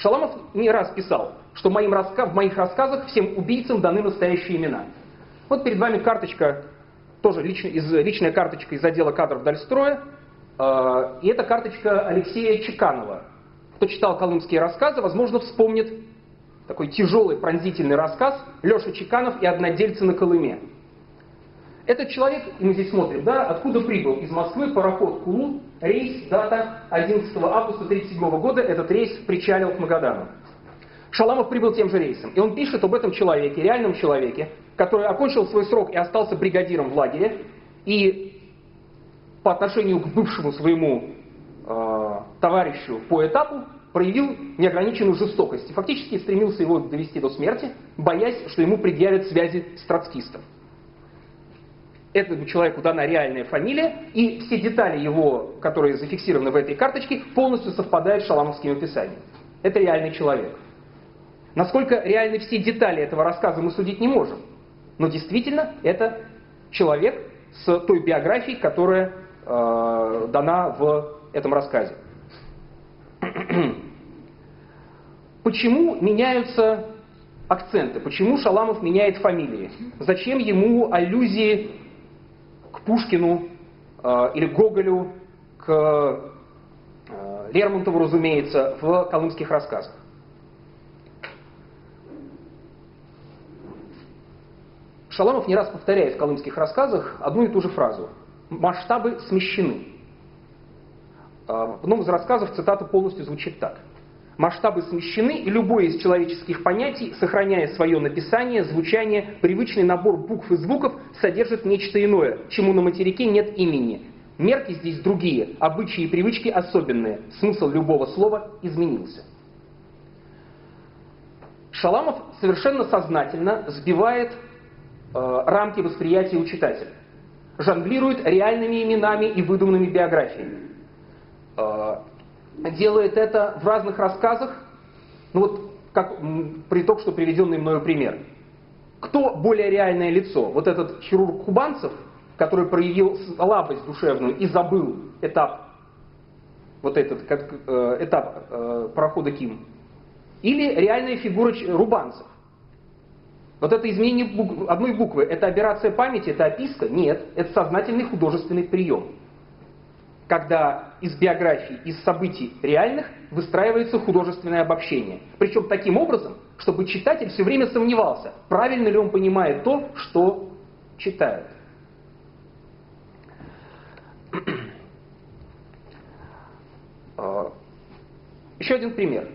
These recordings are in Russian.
Шаламов не раз писал, что моим раска... в моих рассказах всем убийцам даны настоящие имена. Вот перед вами карточка, тоже лич... из... личная карточка из отдела кадров Дальстроя. Э, и это карточка Алексея Чеканова. Кто читал колымские рассказы, возможно, вспомнит такой тяжелый пронзительный рассказ Леша Чеканов и однодельцы на Колыме. Этот человек, мы здесь смотрим, да, откуда прибыл? Из Москвы пароход Кулу, рейс, дата 11 августа 1937 года, этот рейс причалил к Магадану. Шаламов прибыл тем же рейсом, и он пишет об этом человеке, реальном человеке, который окончил свой срок и остался бригадиром в лагере, и по отношению к бывшему своему э, товарищу по этапу проявил неограниченную жестокость и фактически стремился его довести до смерти, боясь, что ему предъявят связи с троцкистом этому человеку дана реальная фамилия, и все детали его, которые зафиксированы в этой карточке, полностью совпадают с шаламовским описанием. Это реальный человек. Насколько реальны все детали этого рассказа, мы судить не можем. Но действительно, это человек с той биографией, которая э, дана в этом рассказе. Почему меняются акценты? Почему Шаламов меняет фамилии? Зачем ему аллюзии Пушкину э, или Гоголю, к э, Лермонтову, разумеется, в колымских рассказах. Шаламов не раз повторяет в колымских рассказах одну и ту же фразу. Масштабы смещены. Э, в одном из рассказов цитата полностью звучит так – Масштабы смещены, и любое из человеческих понятий, сохраняя свое написание, звучание, привычный набор букв и звуков, содержит нечто иное, чему на материке нет имени. Мерки здесь другие, обычаи и привычки особенные. Смысл любого слова изменился. Шаламов совершенно сознательно сбивает э, рамки восприятия у читателя. Жонглирует реальными именами и выдуманными биографиями. Э, делает это в разных рассказах, ну вот как при только что приведенный мною пример. Кто более реальное лицо? Вот этот хирург Кубанцев, который проявил слабость душевную и забыл этап, вот этот как, э, этап э, прохода Ким. Или реальная фигура Рубанцев. Вот это изменение букв, одной буквы, это операция памяти, это описка? Нет, это сознательный художественный прием когда из биографий, из событий реальных выстраивается художественное обобщение. Причем таким образом, чтобы читатель все время сомневался, правильно ли он понимает то, что читает. А, еще один пример.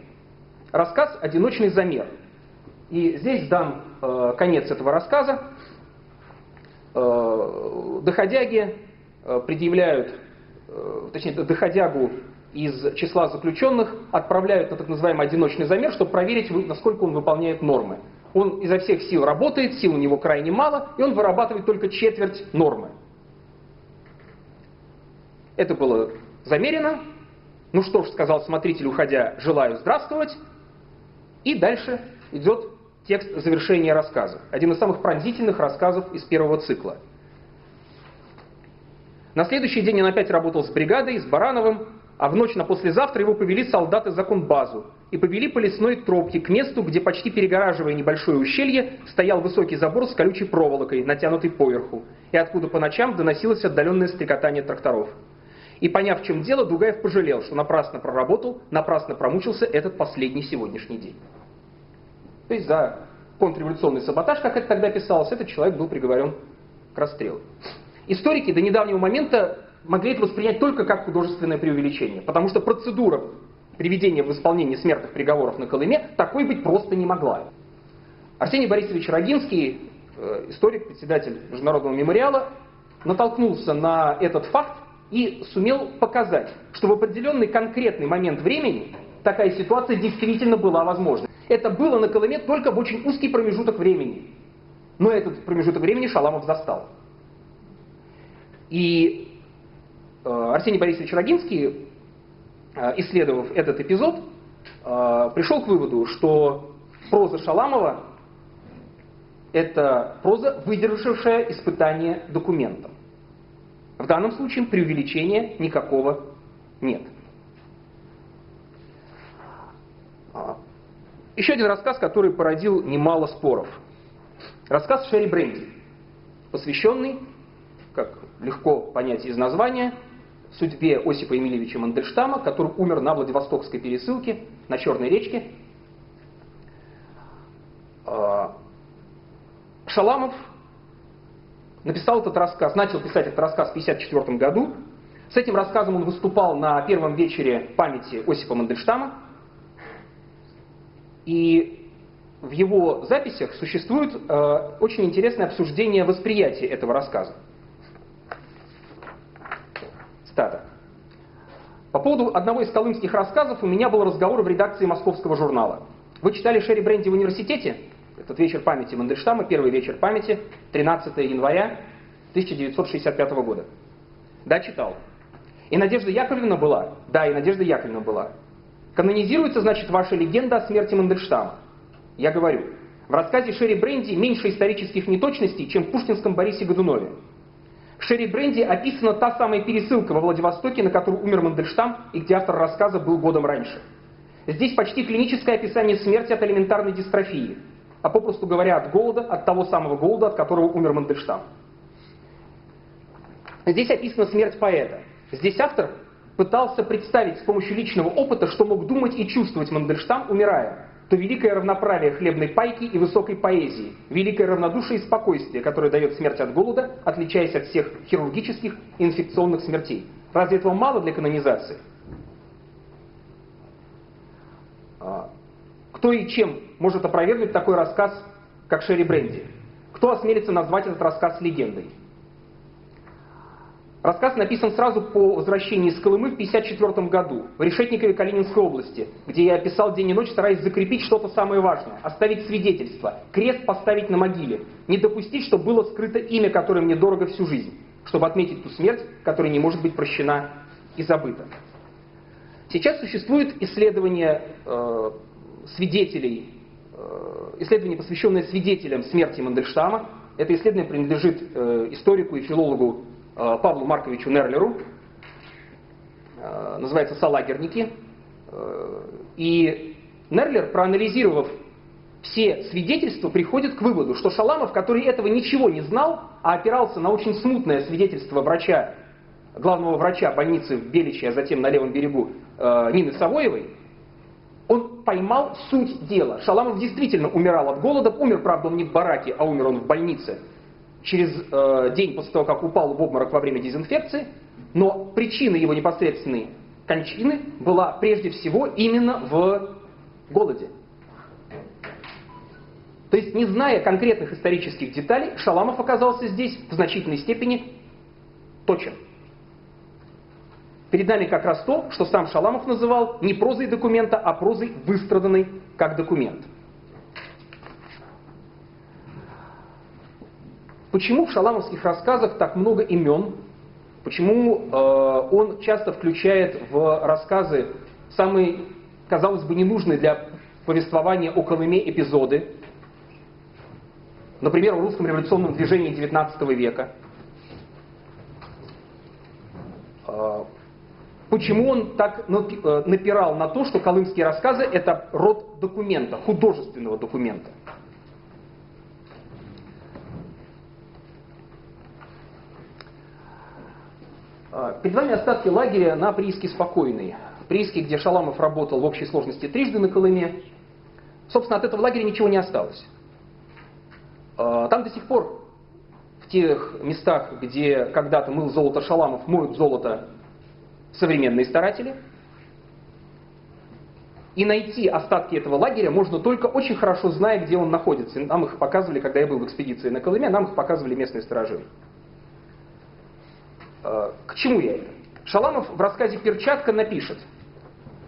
Рассказ «Одиночный замер». И здесь дан э, конец этого рассказа. Э, доходяги предъявляют точнее, доходягу из числа заключенных отправляют на так называемый одиночный замер, чтобы проверить, насколько он выполняет нормы. Он изо всех сил работает, сил у него крайне мало, и он вырабатывает только четверть нормы. Это было замерено. Ну что ж, сказал смотритель, уходя, желаю здравствовать. И дальше идет текст завершения рассказа. Один из самых пронзительных рассказов из первого цикла. На следующий день он опять работал с бригадой, с Барановым, а в ночь на послезавтра его повели солдаты за конбазу и повели по лесной тропке к месту, где, почти перегораживая небольшое ущелье, стоял высокий забор с колючей проволокой, натянутый поверху, и откуда по ночам доносилось отдаленное стрекотание тракторов. И поняв, в чем дело, Дугаев пожалел, что напрасно проработал, напрасно промучился этот последний сегодняшний день. То есть за контрреволюционный саботаж, как это тогда писалось, этот человек был приговорен к расстрелу. Историки до недавнего момента могли это воспринять только как художественное преувеличение, потому что процедура приведения в исполнение смертных приговоров на Колыме такой быть просто не могла. Арсений Борисович Рогинский, э, историк, председатель Международного мемориала, натолкнулся на этот факт и сумел показать, что в определенный конкретный момент времени такая ситуация действительно была возможна. Это было на Колыме только в очень узкий промежуток времени. Но этот промежуток времени Шаламов застал. И э, Арсений Борисович Рогинский, э, исследовав этот эпизод, э, пришел к выводу, что проза Шаламова – это проза, выдержавшая испытание документом. В данном случае преувеличения никакого нет. Еще один рассказ, который породил немало споров. Рассказ Шерри Бренди, посвященный, легко понять из названия, судьбе Осипа Емельевича Мандельштама, который умер на Владивостокской пересылке на Черной речке. А, Шаламов написал этот рассказ, начал писать этот рассказ в 1954 году. С этим рассказом он выступал на первом вечере памяти Осипа Мандельштама. И в его записях существует э, очень интересное обсуждение восприятия этого рассказа. Цитата. По поводу одного из колымских рассказов у меня был разговор в редакции московского журнала. Вы читали Шерри Бренди в университете? Этот вечер памяти Мандельштама, первый вечер памяти, 13 января 1965 года. Да, читал. И Надежда Яковлевна была? Да, и Надежда Яковлевна была. Канонизируется, значит, ваша легенда о смерти Мандельштама. Я говорю, в рассказе Шерри Бренди меньше исторических неточностей, чем в пушкинском Борисе Годунове. В Шерри Бренди описана та самая пересылка во Владивостоке, на которую умер Мандельштам, и где автор рассказа был годом раньше. Здесь почти клиническое описание смерти от элементарной дистрофии а попросту говоря, от голода, от того самого голода, от которого умер Мандельштам. Здесь описана смерть поэта. Здесь автор пытался представить с помощью личного опыта, что мог думать и чувствовать Мандельштам, умирая. То великое равноправие хлебной пайки и высокой поэзии, великое равнодушие и спокойствие, которое дает смерть от голода, отличаясь от всех хирургических и инфекционных смертей. Разве этого мало для канонизации? А, кто и чем может опровергнуть такой рассказ, как Шерри Бренди? Кто осмелится назвать этот рассказ легендой? Рассказ написан сразу по возвращении из Колымы в 1954 году, в Решетникове Калининской области, где я описал день и ночь, стараясь закрепить что-то самое важное, оставить свидетельство, крест поставить на могиле, не допустить, чтобы было скрыто имя, которое мне дорого всю жизнь, чтобы отметить ту смерть, которая не может быть прощена и забыта. Сейчас существует исследование э, свидетелей, э, исследование, посвященное свидетелям смерти Мандельштама. Это исследование принадлежит э, историку и филологу Павлу Марковичу Нерлеру. Называется «Салагерники». И Нерлер, проанализировав все свидетельства, приходит к выводу, что Шаламов, который этого ничего не знал, а опирался на очень смутное свидетельство врача, главного врача больницы в Беличе, а затем на левом берегу Нины Савоевой, он поймал суть дела. Шаламов действительно умирал от голода. Умер, правда, он не в бараке, а умер он в больнице через э, день после того, как упал в обморок во время дезинфекции. Но причина его непосредственной кончины была прежде всего именно в голоде. То есть, не зная конкретных исторических деталей, Шаламов оказался здесь в значительной степени точен. Перед нами как раз то, что сам Шаламов называл не прозой документа, а прозой выстраданной как документ. Почему в шаламовских рассказах так много имен? Почему э, он часто включает в рассказы самые, казалось бы, ненужные для повествования о Колыме эпизоды? Например, в русском революционном движении XIX века. Э, Почему он так э, напирал на то, что колымские рассказы это род документа, художественного документа? А, перед вами остатки лагеря на прииске Спокойный. Прииске, где Шаламов работал в общей сложности трижды на Колыме. Собственно, от этого лагеря ничего не осталось. А, там до сих пор, в тех местах, где когда-то мыл золото Шаламов, моют золото современные старатели. И найти остатки этого лагеря можно только очень хорошо зная, где он находится. Нам их показывали, когда я был в экспедиции на Колыме, нам их показывали местные сторожи. Э, к чему я это? Шаламов в рассказе «Перчатка» напишет.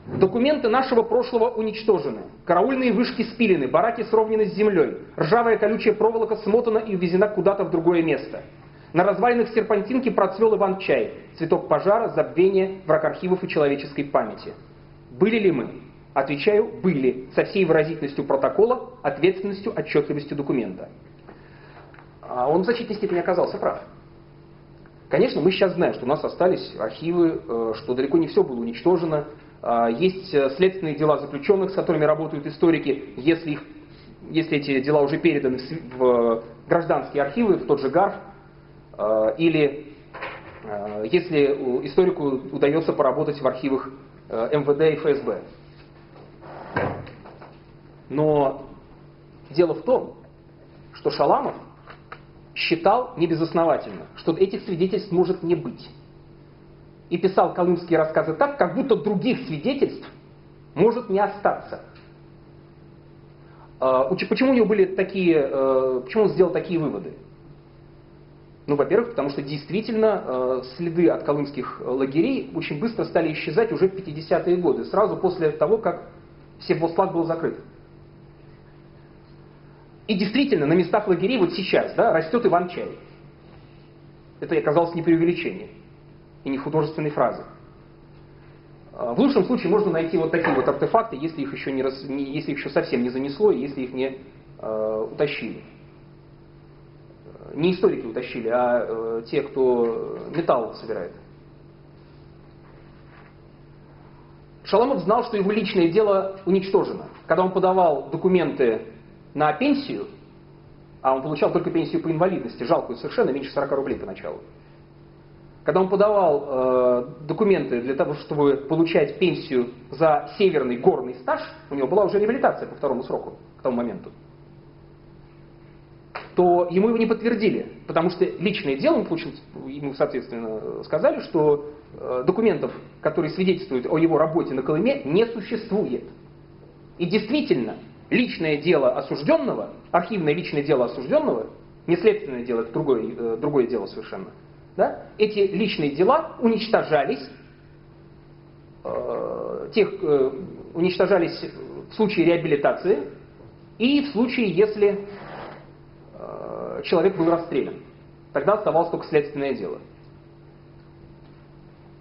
Документы нашего прошлого уничтожены. Караульные вышки спилены, бараки сровнены с землей. Ржавая колючая проволока смотана и увезена куда-то в другое место. На развалинах серпантинки процвел Иван-чай, цветок пожара, забвения, враг архивов и человеческой памяти. Были ли мы? Отвечаю, были, со всей выразительностью протокола, ответственностью, отчетливостью документа. А он в значительной степени оказался прав. Конечно, мы сейчас знаем, что у нас остались архивы, э, что далеко не все было уничтожено, А, есть э, следственные дела заключенных, с которыми работают историки, если, их, если эти дела уже переданы в гражданские архивы, в тот же ГАРФ, или если историку удается поработать в архивах э, МВД и ФСБ. Но дело в том, что Шаламов считал небезосновательно, что этих свидетельств может не быть и писал колымские рассказы так, как будто других свидетельств может не остаться. А, почему у него были такие, э, почему он сделал такие выводы? Ну, во-первых, потому что действительно э, следы от колымских лагерей очень быстро стали исчезать уже в 50-е годы, сразу после того, как Севослав был закрыт. И действительно, на местах лагерей вот сейчас да, растет иван-чай. Это оказалось не преувеличение и не художественной фразы. А, в лучшем случае можно найти вот такие вот артефакты, если их еще, не если их еще совсем не занесло, и если их не э, утащили. Не историки утащили, а э, те, кто металл собирает. Шаламов знал, что его личное дело уничтожено. Когда он подавал документы на пенсию, а он получал только пенсию по инвалидности, жалкую совершенно, меньше 40 рублей поначалу, когда он подавал э, документы для того, чтобы получать пенсию за северный горный стаж, у него была уже реабилитация по второму сроку к тому моменту, то ему его не подтвердили, потому что личное дело он получил, ему, соответственно, сказали, что э, документов, которые свидетельствуют о его работе на Колыме, не существует. И действительно, личное дело осужденного, архивное личное дело осужденного, не следственное дело, это другое, э, другое дело совершенно – да, эти личные дела уничтожались, э, тех, э, уничтожались в случае реабилитации и в случае, если э, человек был расстрелян. Тогда оставалось только следственное дело.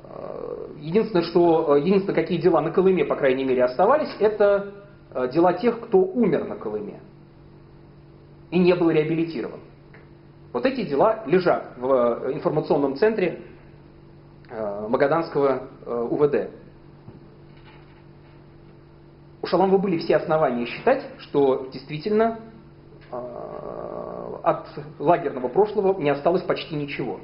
Э, единственное, что, единственное, какие дела на Колыме, по крайней мере, оставались, это э, дела тех, кто умер на Колыме и не был реабилитирован. Вот эти дела лежат в э, информационном центре э, Магаданского э, УВД. У Шаламова были все основания считать, что действительно от лагерного прошлого не осталось почти ничего.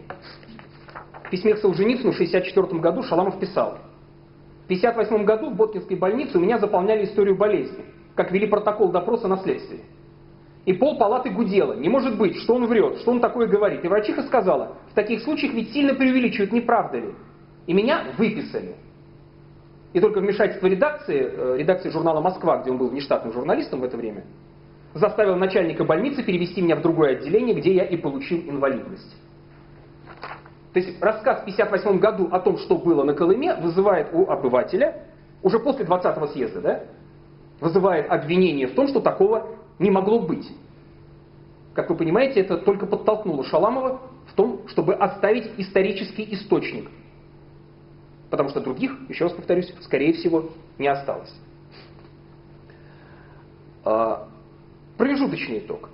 В письме к Солженицыну в 1964 году Шаламов писал, в 1958 году в Боткинской больнице у меня заполняли историю болезни, как вели протокол допроса на следствии. И пол палаты гудело. Не может быть, что он врет, что он такое говорит. И врачиха сказала, в таких случаях ведь сильно преувеличивают, не правда ли? И меня выписали. И только вмешательство редакции, э, редакции журнала «Москва», где он был внештатным журналистом в это время, заставил начальника больницы перевести меня в другое отделение, где я и получил инвалидность. То есть рассказ в 1958 году о том, что было на Колыме, вызывает у обывателя, уже после 20-го съезда, да, вызывает обвинение в том, что такого не могло быть. Как вы понимаете, это только подтолкнуло Шаламова в том, чтобы оставить исторический источник. Потому что других, еще раз повторюсь, скорее всего, не осталось. А, промежуточный итог.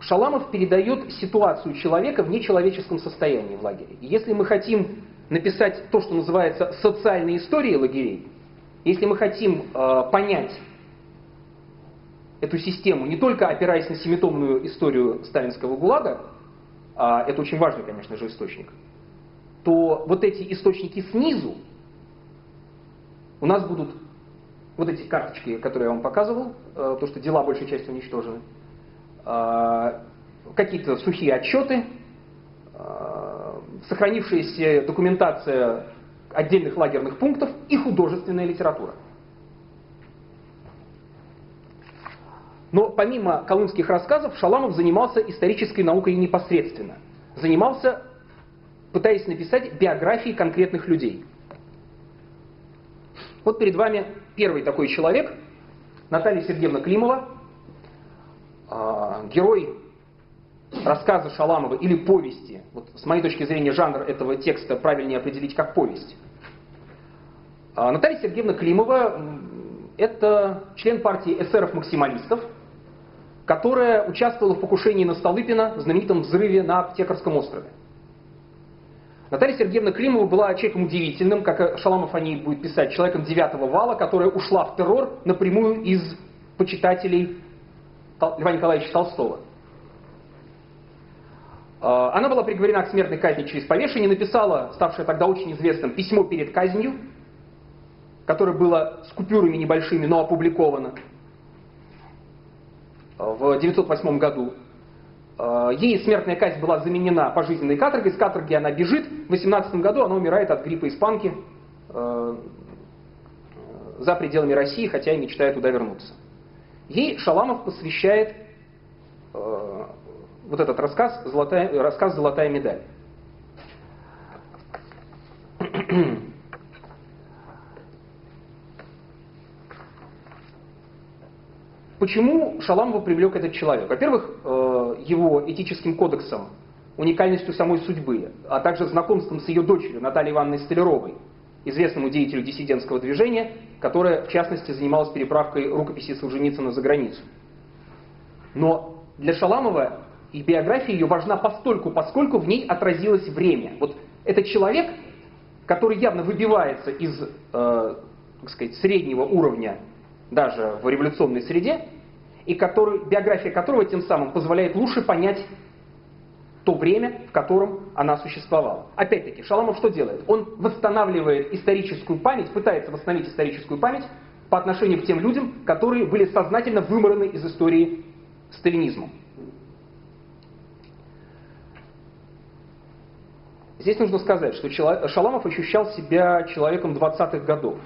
Шаламов передает ситуацию человека в нечеловеческом состоянии в лагере. И если мы хотим написать то, что называется социальной историей лагерей, если мы хотим э, понять эту систему, не только опираясь на семитомную историю сталинского ГУЛАГа, а это очень важный, конечно же, источник, то вот эти источники снизу у нас будут вот эти карточки, которые я вам показывал, э, то, что дела большей частью уничтожены, какие-то сухие отчеты, э, сохранившаяся документация отдельных лагерных пунктов и художественная литература. Но помимо колымских рассказов, Шаламов занимался исторической наукой непосредственно. Занимался, пытаясь написать биографии конкретных людей. Вот перед вами первый такой человек, Наталья Сергеевна Климова, а, герой рассказа Шаламова или повести. Вот с моей точки зрения жанр этого текста правильнее определить как повесть. А, Наталья Сергеевна Климова – это член партии эсеров-максималистов – которая участвовала в покушении на Столыпина, знаменитом взрыве на Аптекарском острове. Наталья Сергеевна Климова была человеком удивительным, как Шаламов о ней будет писать, человеком девятого вала, которая ушла в террор напрямую из почитателей Льва Николаевича Толстого. А, она была приговорена к смертной казни через повешение, написала, ставшее тогда очень известным, письмо перед казнью, которое было с купюрами небольшими, но опубликовано в 908 году. Э, ей смертная казнь была заменена пожизненной каторгой. С каторги она бежит. В 18 году она умирает от гриппа испанки за пределами России, хотя и мечтает туда вернуться. Ей Шаламов посвящает э, вот этот рассказ «Золотая, рассказ «Золотая медаль». Почему Шаламова привлек этот человек? Во-первых, э, его этическим кодексом, уникальностью самой судьбы, а также знакомством с ее дочерью Натальей Ивановной Столяровой, известному деятелю диссидентского движения, которая, в частности, занималась переправкой рукописи Солженицына за границу. Но для Шаламова и биография ее важна постольку, поскольку в ней отразилось время. Вот этот человек, который явно выбивается из, э, так сказать, среднего уровня даже в революционной среде, и который, биография которого тем самым позволяет лучше понять то время, в котором она существовала. Опять-таки, Шаламов что делает? Он восстанавливает историческую память, пытается восстановить историческую память по отношению к тем людям, которые были сознательно вымораны из истории сталинизмом. Здесь нужно сказать, что Шаламов ощущал себя человеком 20-х годов.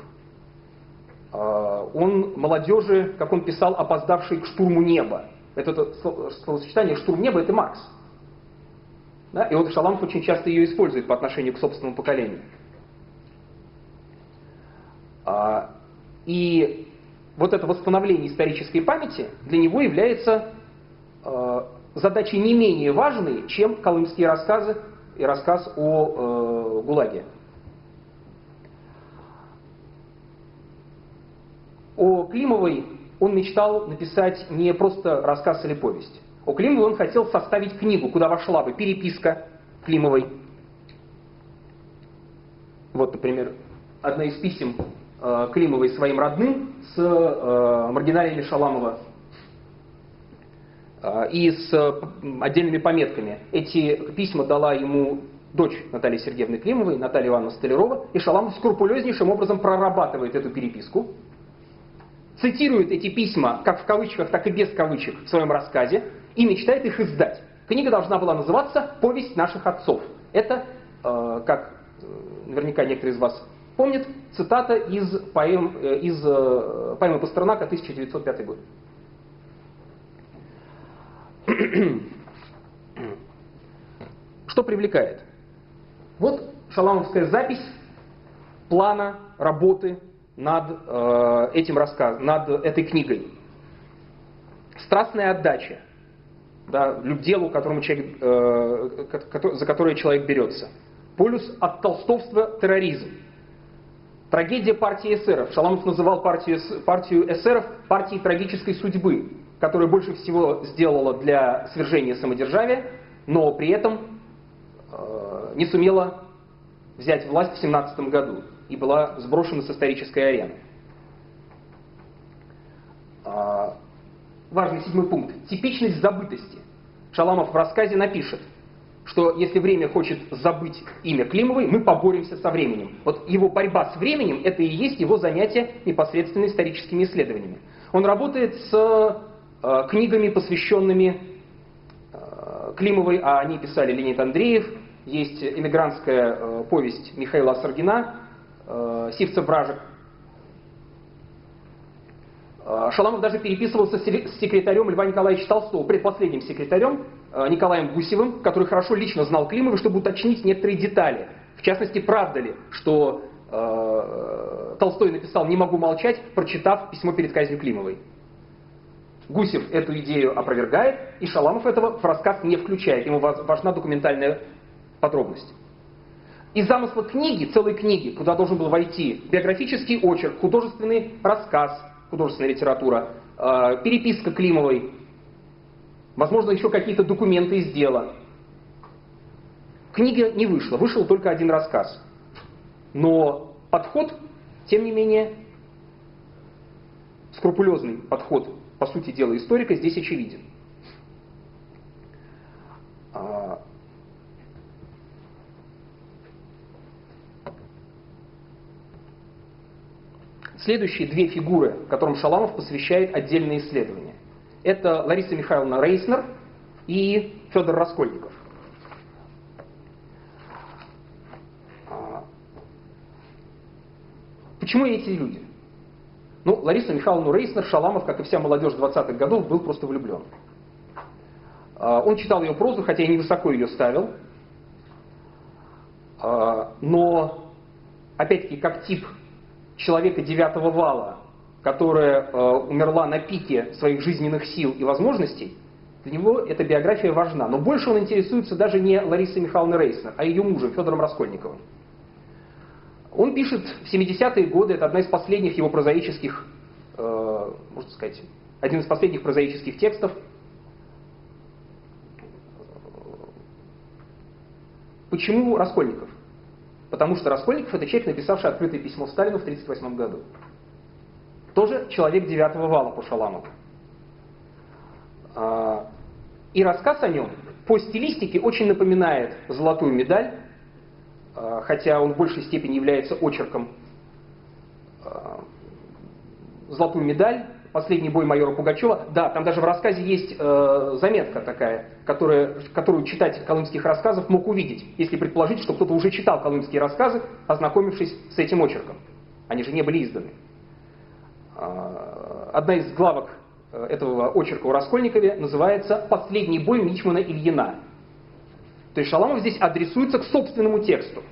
А, он молодежи, как он писал, опоздавший к штурму неба. Это словосочетание «штурм неба» — это Маркс. Да? И вот Шаламов очень часто ее использует по отношению к собственному поколению. А, и вот это восстановление исторической памяти для него является а, задачей не менее важной, чем колымские рассказы и рассказ о э, ГУЛАГе. О Климовой он мечтал написать не просто рассказ или повесть. О Климовой он хотел составить книгу, куда вошла бы переписка Климовой. Вот, например, одна из писем э, Климовой своим родным с э, маргиналиями Шаламова э, и с э, отдельными пометками. Эти письма дала ему дочь Натальи Сергеевны Климовой, Наталья Ивановна Столярова, и Шаламов скрупулезнейшим образом прорабатывает эту переписку, цитирует эти письма, как в кавычках, так и без кавычек, в своем рассказе, и мечтает их издать. Книга должна была называться «Повесть наших отцов». Это, э, как э, наверняка некоторые из вас помнят, цитата из, поэм, э, из поэмы Пастернака 1905 год. Что привлекает? Вот шаламовская запись плана работы над этим рассказом, над этой книгой. Страстная отдача да, делу, которому человек, э, за которое человек берется. Полюс от толстовства терроризм. Трагедия партии эсеров. Шаламов называл партию, партию эсеров партией трагической судьбы, которая больше всего сделала для свержения самодержавия, но при этом э, не сумела взять власть в 17 году и была сброшена с исторической арены. Важный седьмой пункт. Типичность забытости. Шаламов в рассказе напишет, что если время хочет забыть имя Климовой, мы поборемся со временем. Вот его борьба с временем – это и есть его занятие непосредственно историческими исследованиями. Он работает с э, книгами, посвященными э, Климовой, а они писали Леонид Андреев, есть эмигрантская э, повесть Михаила Саргина э, «Сивцев вражек». Э, Шаламов даже переписывался с секретарем Льва Николаевича Толстого, предпоследним секретарем э, Николаем Гусевым, который хорошо лично знал Климова, чтобы уточнить некоторые детали. В частности, правда ли, что э, Толстой написал «Не могу молчать», прочитав письмо перед казнью Климовой. Гусев эту идею опровергает, и Шаламов этого в рассказ не включает. Ему важна документальная подробность. Из замысла книги, целой книги, куда должен был войти биографический очерк, художественный рассказ, художественная литература, э, переписка Климовой, возможно, еще какие-то документы из дела. Книга не вышла, вышел только один рассказ. Но подход, тем не менее, скрупулезный подход, по сути дела, историка здесь очевиден. А, Следующие две фигуры, которым Шаламов посвящает отдельные исследования. Это Лариса Михайловна Рейснер и Федор Раскольников. А, почему эти люди? Ну, Лариса Михайловна Рейснер, Шаламов, как и вся молодежь 20-х годов, был просто влюблен. А, он читал ее прозу, хотя и невысоко ее ставил. А, но, опять-таки, как тип человека девятого вала, которая э, умерла на пике своих жизненных сил и возможностей, для него эта биография важна. Но больше он интересуется даже не Ларисой Михайловной Рейснер, а ее мужем Федором Раскольниковым. Он пишет в 70-е годы, это одна из последних его прозаических, э, можно сказать, один из последних прозаических текстов. Почему Раскольников? Потому что Раскольников это человек, написавший открытое письмо Сталину в 1938 году. Тоже человек девятого вала по Шаламову. А, и рассказ о нем по стилистике очень напоминает «Золотую медаль», а, хотя он в большей степени является очерком а, «Золотую медаль», «Последний бой майора Пугачева». Да, там даже в рассказе есть э, заметка такая, которая, которую читатель колымских рассказов мог увидеть, если предположить, что кто-то уже читал колымские рассказы, ознакомившись с этим очерком. Они же не были изданы. Э, одна из главок э, этого очерка у Раскольникове называется «Последний бой Мичмана Ильина». То есть Шаламов здесь адресуется к собственному тексту.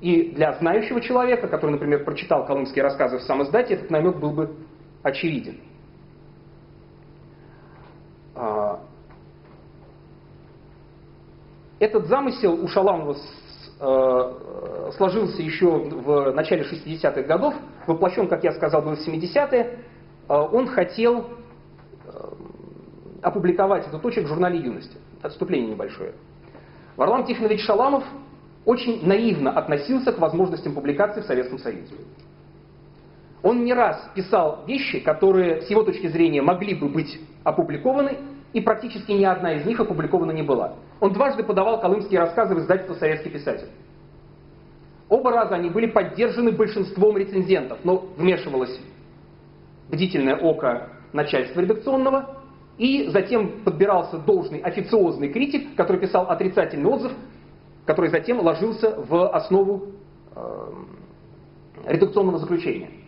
И для знающего человека, который, например, прочитал колымские рассказы в самоиздате, этот намек был бы очевиден. А, этот замысел у Шаламова э, сложился еще в начале 60-х годов, воплощен, как я сказал, был в 70-е. А, он хотел опубликовать этот очерк в журнале «Юности». Отступление небольшое. Варлам Тихонович Шаламов очень наивно относился к возможностям публикации в Советском Союзе. Он не раз писал вещи, которые с его точки зрения могли бы быть опубликованы, и практически ни одна из них опубликована не была. Он дважды подавал колымские рассказы в издательство «Советский писатель». Оба раза они были поддержаны большинством рецензентов, но вмешивалось бдительное око начальства редакционного, и затем подбирался должный официозный критик, который писал отрицательный отзыв, который затем ложился в основу э, редакционного заключения.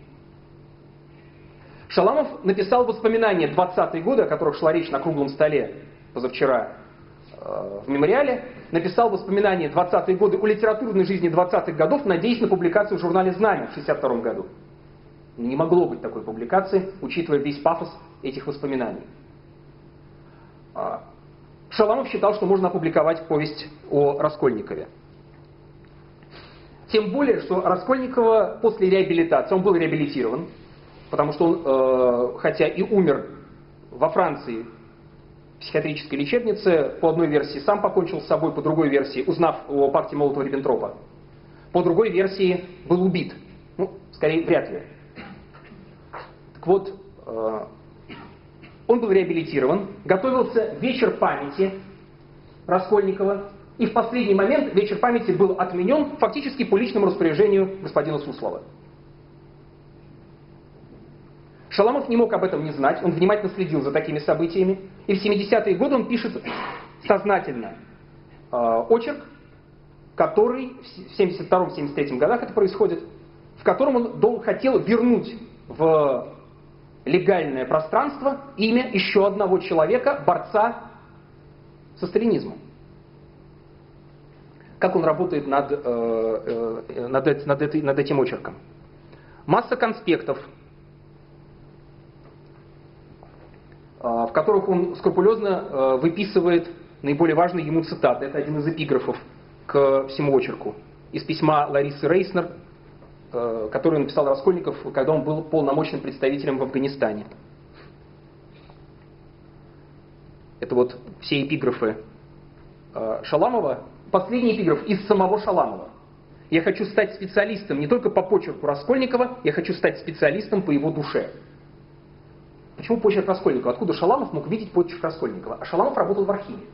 Шаламов написал воспоминания 20-е годы, о которых шла речь на круглом столе позавчера э, в мемориале, написал воспоминания 20-е годы о литературной жизни 20-х годов, надеясь на публикацию в журнале «Знамя» в 62 году. Не могло быть такой публикации, учитывая весь пафос этих воспоминаний. А, Шаламов считал, что можно опубликовать повесть о Раскольникове. Тем более, что Раскольникова после реабилитации, он был реабилитирован, потому что он, э, хотя и умер во Франции в психиатрической лечебнице, по одной версии сам покончил с собой, по другой версии, узнав о пакте Молотова-Риббентропа, по другой версии был убит. Ну, скорее, вряд ли. Так вот, э, он был реабилитирован, готовился вечер памяти Раскольникова, и в последний момент вечер памяти был отменен фактически по личному распоряжению господина Суслова. Шаламов не мог об этом не знать, он внимательно следил за такими событиями. И в 70-е годы он пишет сознательно э, очерк, который в 72-73 годах это происходит, в котором он дол, хотел вернуть в легальное пространство имя еще одного человека, борца со сталинизмом. Как он работает над, э, э, над, над, над этим очерком? Масса конспектов, А, в которых он скрупулезно а, выписывает наиболее важные ему цитаты. Это один из эпиграфов к всему очерку. Из письма Ларисы Рейснер, а, который написал Раскольников, когда он был полномочным представителем в Афганистане. Это вот все эпиграфы Шаламова. последний эпиграф из самого Шаламова. Я хочу стать специалистом не только по почерку Раскольникова, я хочу стать специалистом по его душе. Почему почерк Раскольникова? Откуда Шаламов мог видеть почерк Раскольникова? А Шаламов работал в архиве.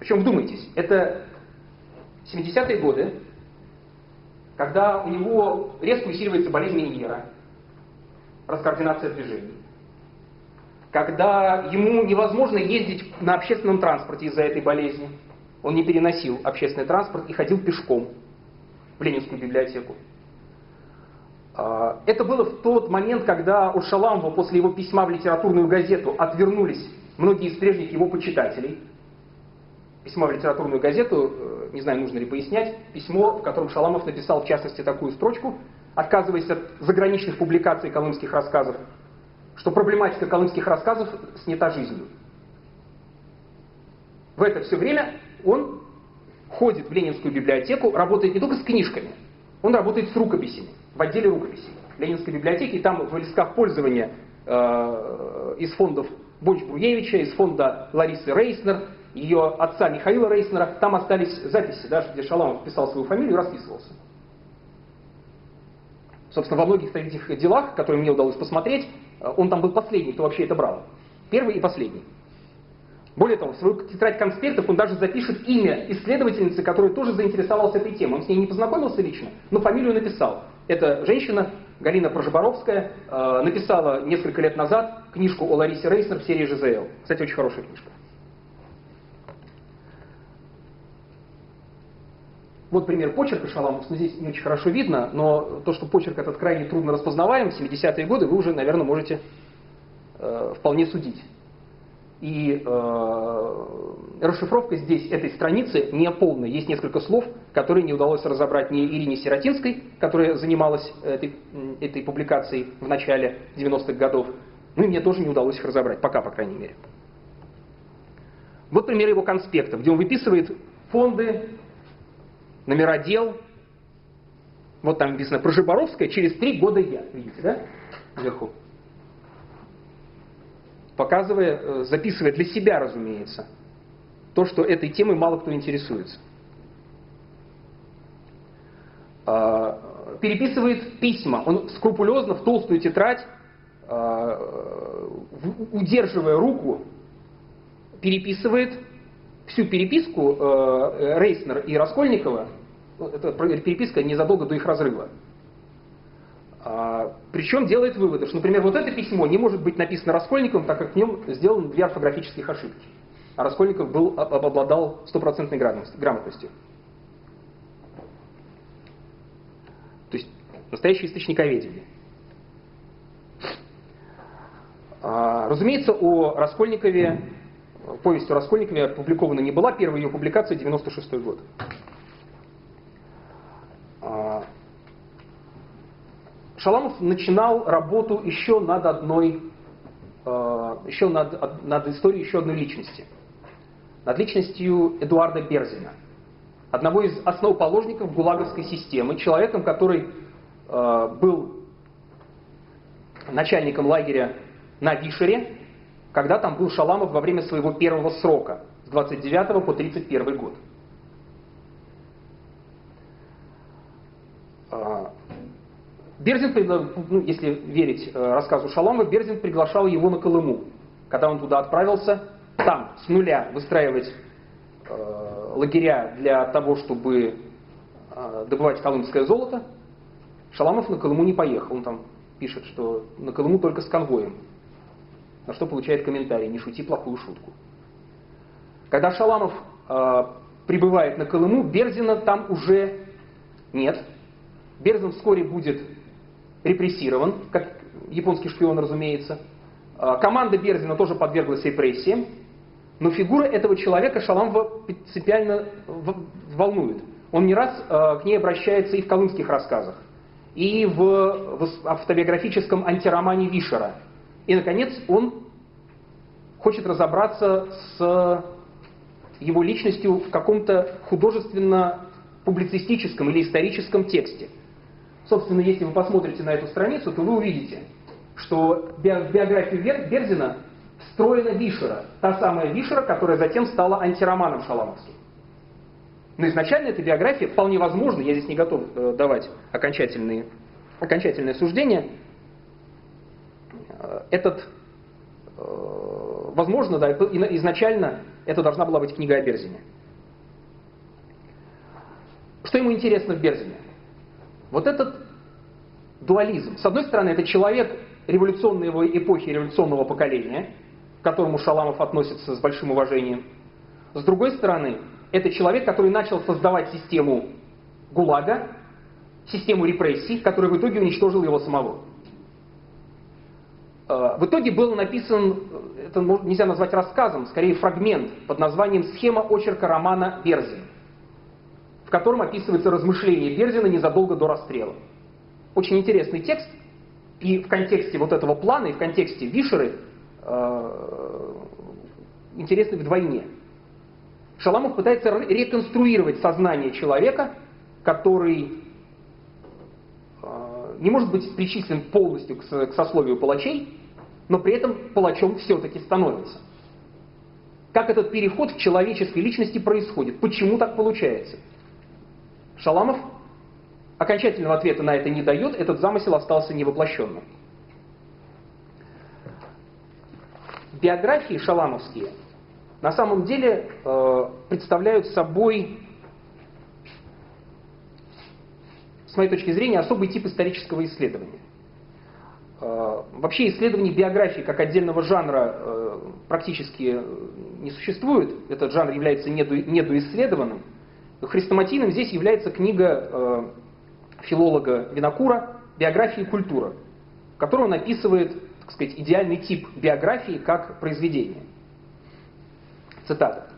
Причем, вдумайтесь, это 70-е годы, когда у него резко усиливается болезнь Меньера, раскоординация движений, когда ему невозможно ездить на общественном транспорте из-за этой болезни, он не переносил общественный транспорт и ходил пешком в Ленинскую библиотеку. А, это было в тот момент, когда у Шаламова после его письма в литературную газету отвернулись многие из прежних его почитателей. Письмо в литературную газету, э, не знаю, нужно ли пояснять, письмо, в котором Шаламов написал в частности такую строчку, отказываясь от заграничных публикаций колымских рассказов, что проблематика колымских рассказов снята жизнью. В это все время он ходит в Ленинскую библиотеку, работает не только с книжками, он работает с рукописями, в отделе рукописей Ленинской библиотеки, и там в листках пользования э, из фондов Бонч-Бруевича, из фонда Ларисы Рейснер, ее отца Михаила Рейснера, там остались записи, да, где Шаламов писал свою фамилию и расписывался. Собственно, во многих этих делах, которые мне удалось посмотреть, э, он там был последний, кто вообще это брал. Первый и последний. Более того, в свою тетрадь конспектов он даже запишет имя исследовательницы, которая тоже заинтересовалась этой темой. Он с ней не познакомился лично, но фамилию написал. Это женщина, Галина Прожеборовская, э, написала несколько лет назад книжку о Ларисе Рейснер в серии ЖЗЛ. Кстати, очень хорошая книжка. Вот пример почерка Шаламов, ну, здесь не очень хорошо видно, но то, что почерк этот крайне трудно распознаваем, 70-е годы, вы уже, наверное, можете э, вполне судить. И э, расшифровка здесь этой страницы не полная. Есть несколько слов, которые не удалось разобрать ни Ирине Сиротинской, которая занималась этой, этой публикацией в начале 90-х годов, ну и мне тоже не удалось их разобрать, пока, по крайней мере. Вот пример его конспекта, где он выписывает фонды, номера дел. Вот там написано Прожиборовская, через три года я. Видите, да? Вверху показывая, э, записывая для себя, разумеется, то, что этой темой мало кто интересуется. А, переписывает письма. Он скрупулезно в толстую тетрадь, а, удерживая руку, переписывает всю переписку э, Рейснер и Раскольникова. Это переписка незадолго до их разрыва. А, причем делает выводы, что, например, вот это письмо не может быть написано Раскольниковым, так как в нем сделаны две орфографических ошибки. А Раскольников был, обладал стопроцентной грамотностью. То есть настоящее источниковедение. А, разумеется, о Раскольникове, повесть о Раскольникове опубликована не была. Первая ее публикация 96 год. Шаламов начинал работу еще над одной, э, еще над, над историей еще одной личности. Над личностью Эдуарда Берзина, одного из основоположников гулаговской системы, человеком, который э, был начальником лагеря на Вишере, когда там был Шаламов во время своего первого срока, с 29 по 31 год. Берзин, ну, если верить э, рассказу Шаламова, Берзин приглашал его на Колыму. Когда он туда отправился, там с нуля выстраивать э, лагеря для того, чтобы э, добывать колымское золото, Шаламов на Колыму не поехал. Он там пишет, что на Колыму только с конвоем. На что получает комментарий, не шути плохую шутку. Когда Шаламов э, прибывает на Колыму, Берзина там уже нет. Берзин вскоре будет репрессирован, как японский шпион, разумеется. А, команда Берзина тоже подверглась репрессиям, но фигура этого человека Шаламова принципиально волнует. Он не раз а, к ней обращается и в колымских рассказах, и в автобиографическом антиромане Вишера. И, наконец, он хочет разобраться с его личностью в каком-то художественно-публицистическом или историческом тексте – Собственно, если вы посмотрите на эту страницу, то вы увидите, что в биографию Берзина встроена Вишера, та самая Вишера, которая затем стала антироманом Шаламовским. Но изначально эта биография вполне возможно, я здесь не готов э, давать окончательные, окончательное суждение, э, этот, э, возможно, да, изначально это должна была быть книга о Берзине. Что ему интересно в Берзине? Вот этот дуализм. С одной стороны, это человек революционной эпохи, революционного поколения, к которому Шаламов относится с большим уважением. С другой стороны, это человек, который начал создавать систему ГУЛАГа, систему репрессий, которая в итоге уничтожила его самого. Э, в итоге был написан, это нельзя назвать рассказом, скорее фрагмент под названием «Схема очерка романа Берзин», котором описывается размышление Берзина незадолго до расстрела. Очень интересный текст, и в контексте вот этого плана, и в контексте Вишеры э, интересный вдвойне. Шаламов пытается реконструировать сознание человека, который э, не может быть причислен полностью к сословию палачей, но при этом палачом все-таки становится. Как этот переход в человеческой личности происходит? Почему так получается? Шаламов окончательного ответа на это не дает, этот замысел остался невоплощенным. Биографии шаламовские на самом деле э, представляют собой, с моей точки зрения, особый тип исторического исследования. Э, вообще исследование биографии как отдельного жанра э, практически не существует. Этот жанр является неду, недоисследованным. Хрестоматийным здесь является книга э, филолога Винокура «Биография и культура», в которой он описывает, так сказать, идеальный тип биографии как произведения. Цитата.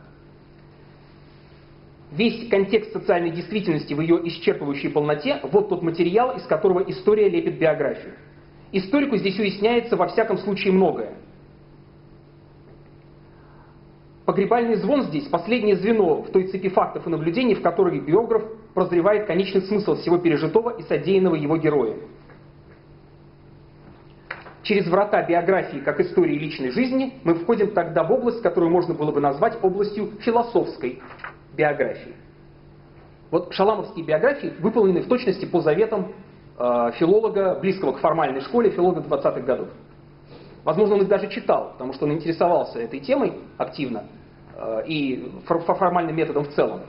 Весь контекст социальной действительности в ее исчерпывающей полноте – вот тот материал, из которого история лепит биографию. Историку здесь уясняется во всяком случае многое. Погребальный звон здесь – последнее звено в той цепи фактов и наблюдений, в которой биограф прозревает конечный смысл всего пережитого и содеянного его героем. Через врата биографии как истории личной жизни мы входим тогда в область, которую можно было бы назвать областью философской биографии. Вот шаламовские биографии выполнены в точности по заветам э, филолога, близкого к формальной школе, филолога 20-х годов. Возможно, он их даже читал, потому что он интересовался этой темой активно э, и формальным методом в целом.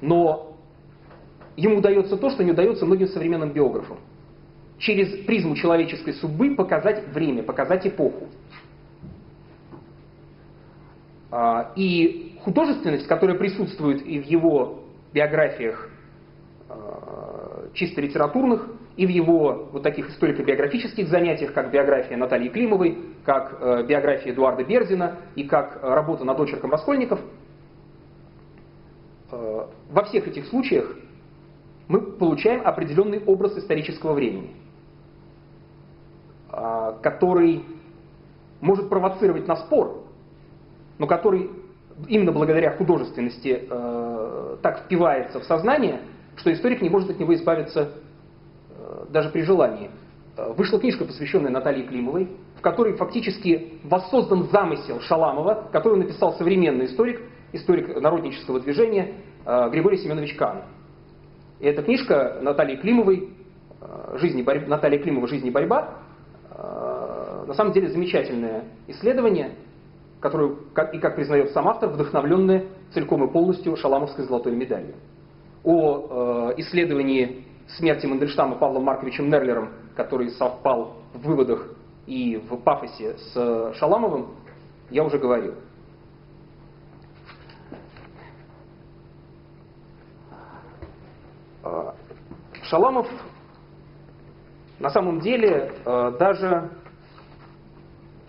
Но ему удается то, что не удается многим современным биографам через призму человеческой судьбы показать время, показать эпоху. А, и художественность, которая присутствует и в его биографиях а, чисто литературных, и в его вот таких историко-биографических занятиях, как биография Натальи Климовой, как э, биография Эдуарда Берзина и как работа над очерком Раскольников, э, во всех этих случаях мы получаем определенный образ исторического времени. А, который может провоцировать на спор, но который именно благодаря художественности э, так впивается в сознание, что историк не может от него избавиться э, даже при желании. Э, вышла книжка, посвященная Наталье Климовой, в которой фактически воссоздан замысел Шаламова, который написал современный историк, историк народнического движения э, Григорий Семенович Кан. И эта книжка Натальи Климовой, э, жизни, борь... Наталья Климова «Жизнь и борьба», на самом деле замечательное исследование, которое, и как признает сам автор, вдохновленное целиком и полностью Шаламовской золотой медалью. О исследовании смерти Мандельштама Павлом Марковичем Нерлером, который совпал в выводах и в пафосе с Шаламовым, я уже говорил. Э, Шаламов на самом деле э, даже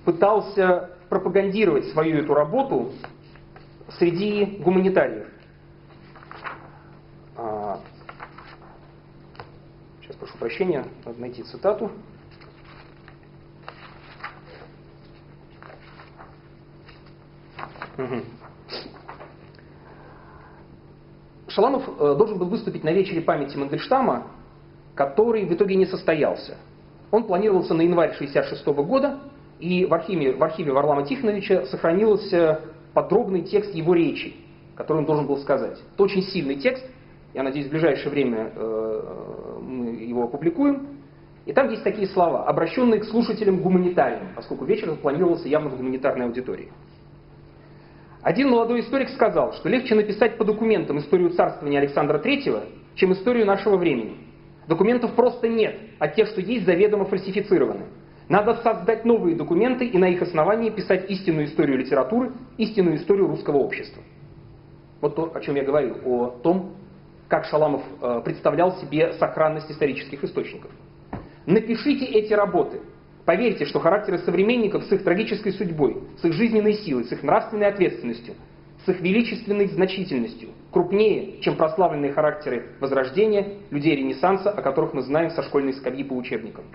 пытался пропагандировать свою эту работу среди гуманитариев. А, сейчас прошу прощения, надо найти цитату. Угу. Шаламов э, должен был выступить на вечере памяти Мандельштама который в итоге не состоялся. Он планировался на январь 1966 года, и в архиве, в архиве Варлама Тихоновича сохранился подробный текст его речи. который он должен был сказать. Это очень сильный текст, я надеюсь, в ближайшее время мы его опубликуем. И там есть такие слова, обращенные к слушателям гуманитариям, поскольку вечер планировался явно в гуманитарной аудитории. Один молодой историк сказал, что легче написать по документам историю царствования Александра III, чем историю нашего времени. Документов просто нет, а те, что есть, заведомо фальсифицированы. Надо создать новые документы и на их основании писать истинную историю литературы, истинную историю русского общества. Вот то, о чем я говорил, о том, как Шаламов э, представлял себе сохранность исторических источников. Напишите эти работы. Поверьте, что характеры современников с их трагической судьбой, с их жизненной силой, с их нравственной ответственностью, с их величественной значительностью, крупнее, чем прославленные характеры Возрождения, людей Ренессанса, о которых мы знаем со школьной скамьи по учебникам.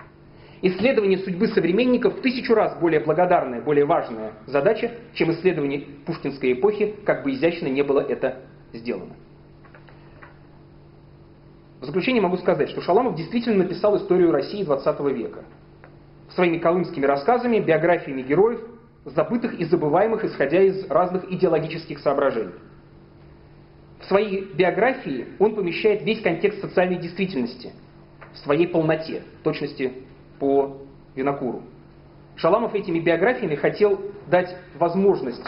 Исследование судьбы современников в тысячу раз более благодарная, более важная задача, чем исследование пушкинской эпохи, как бы изящно не было это сделано. В заключение могу сказать, что Шаламов действительно написал историю России XX века. Своими колымскими рассказами, биографиями героев, забытых и забываемых, исходя из разных идеологических соображений. В своей биографии он помещает весь контекст социальной действительности в своей полноте, точности по Винокуру. Шаламов этими биографиями хотел дать возможность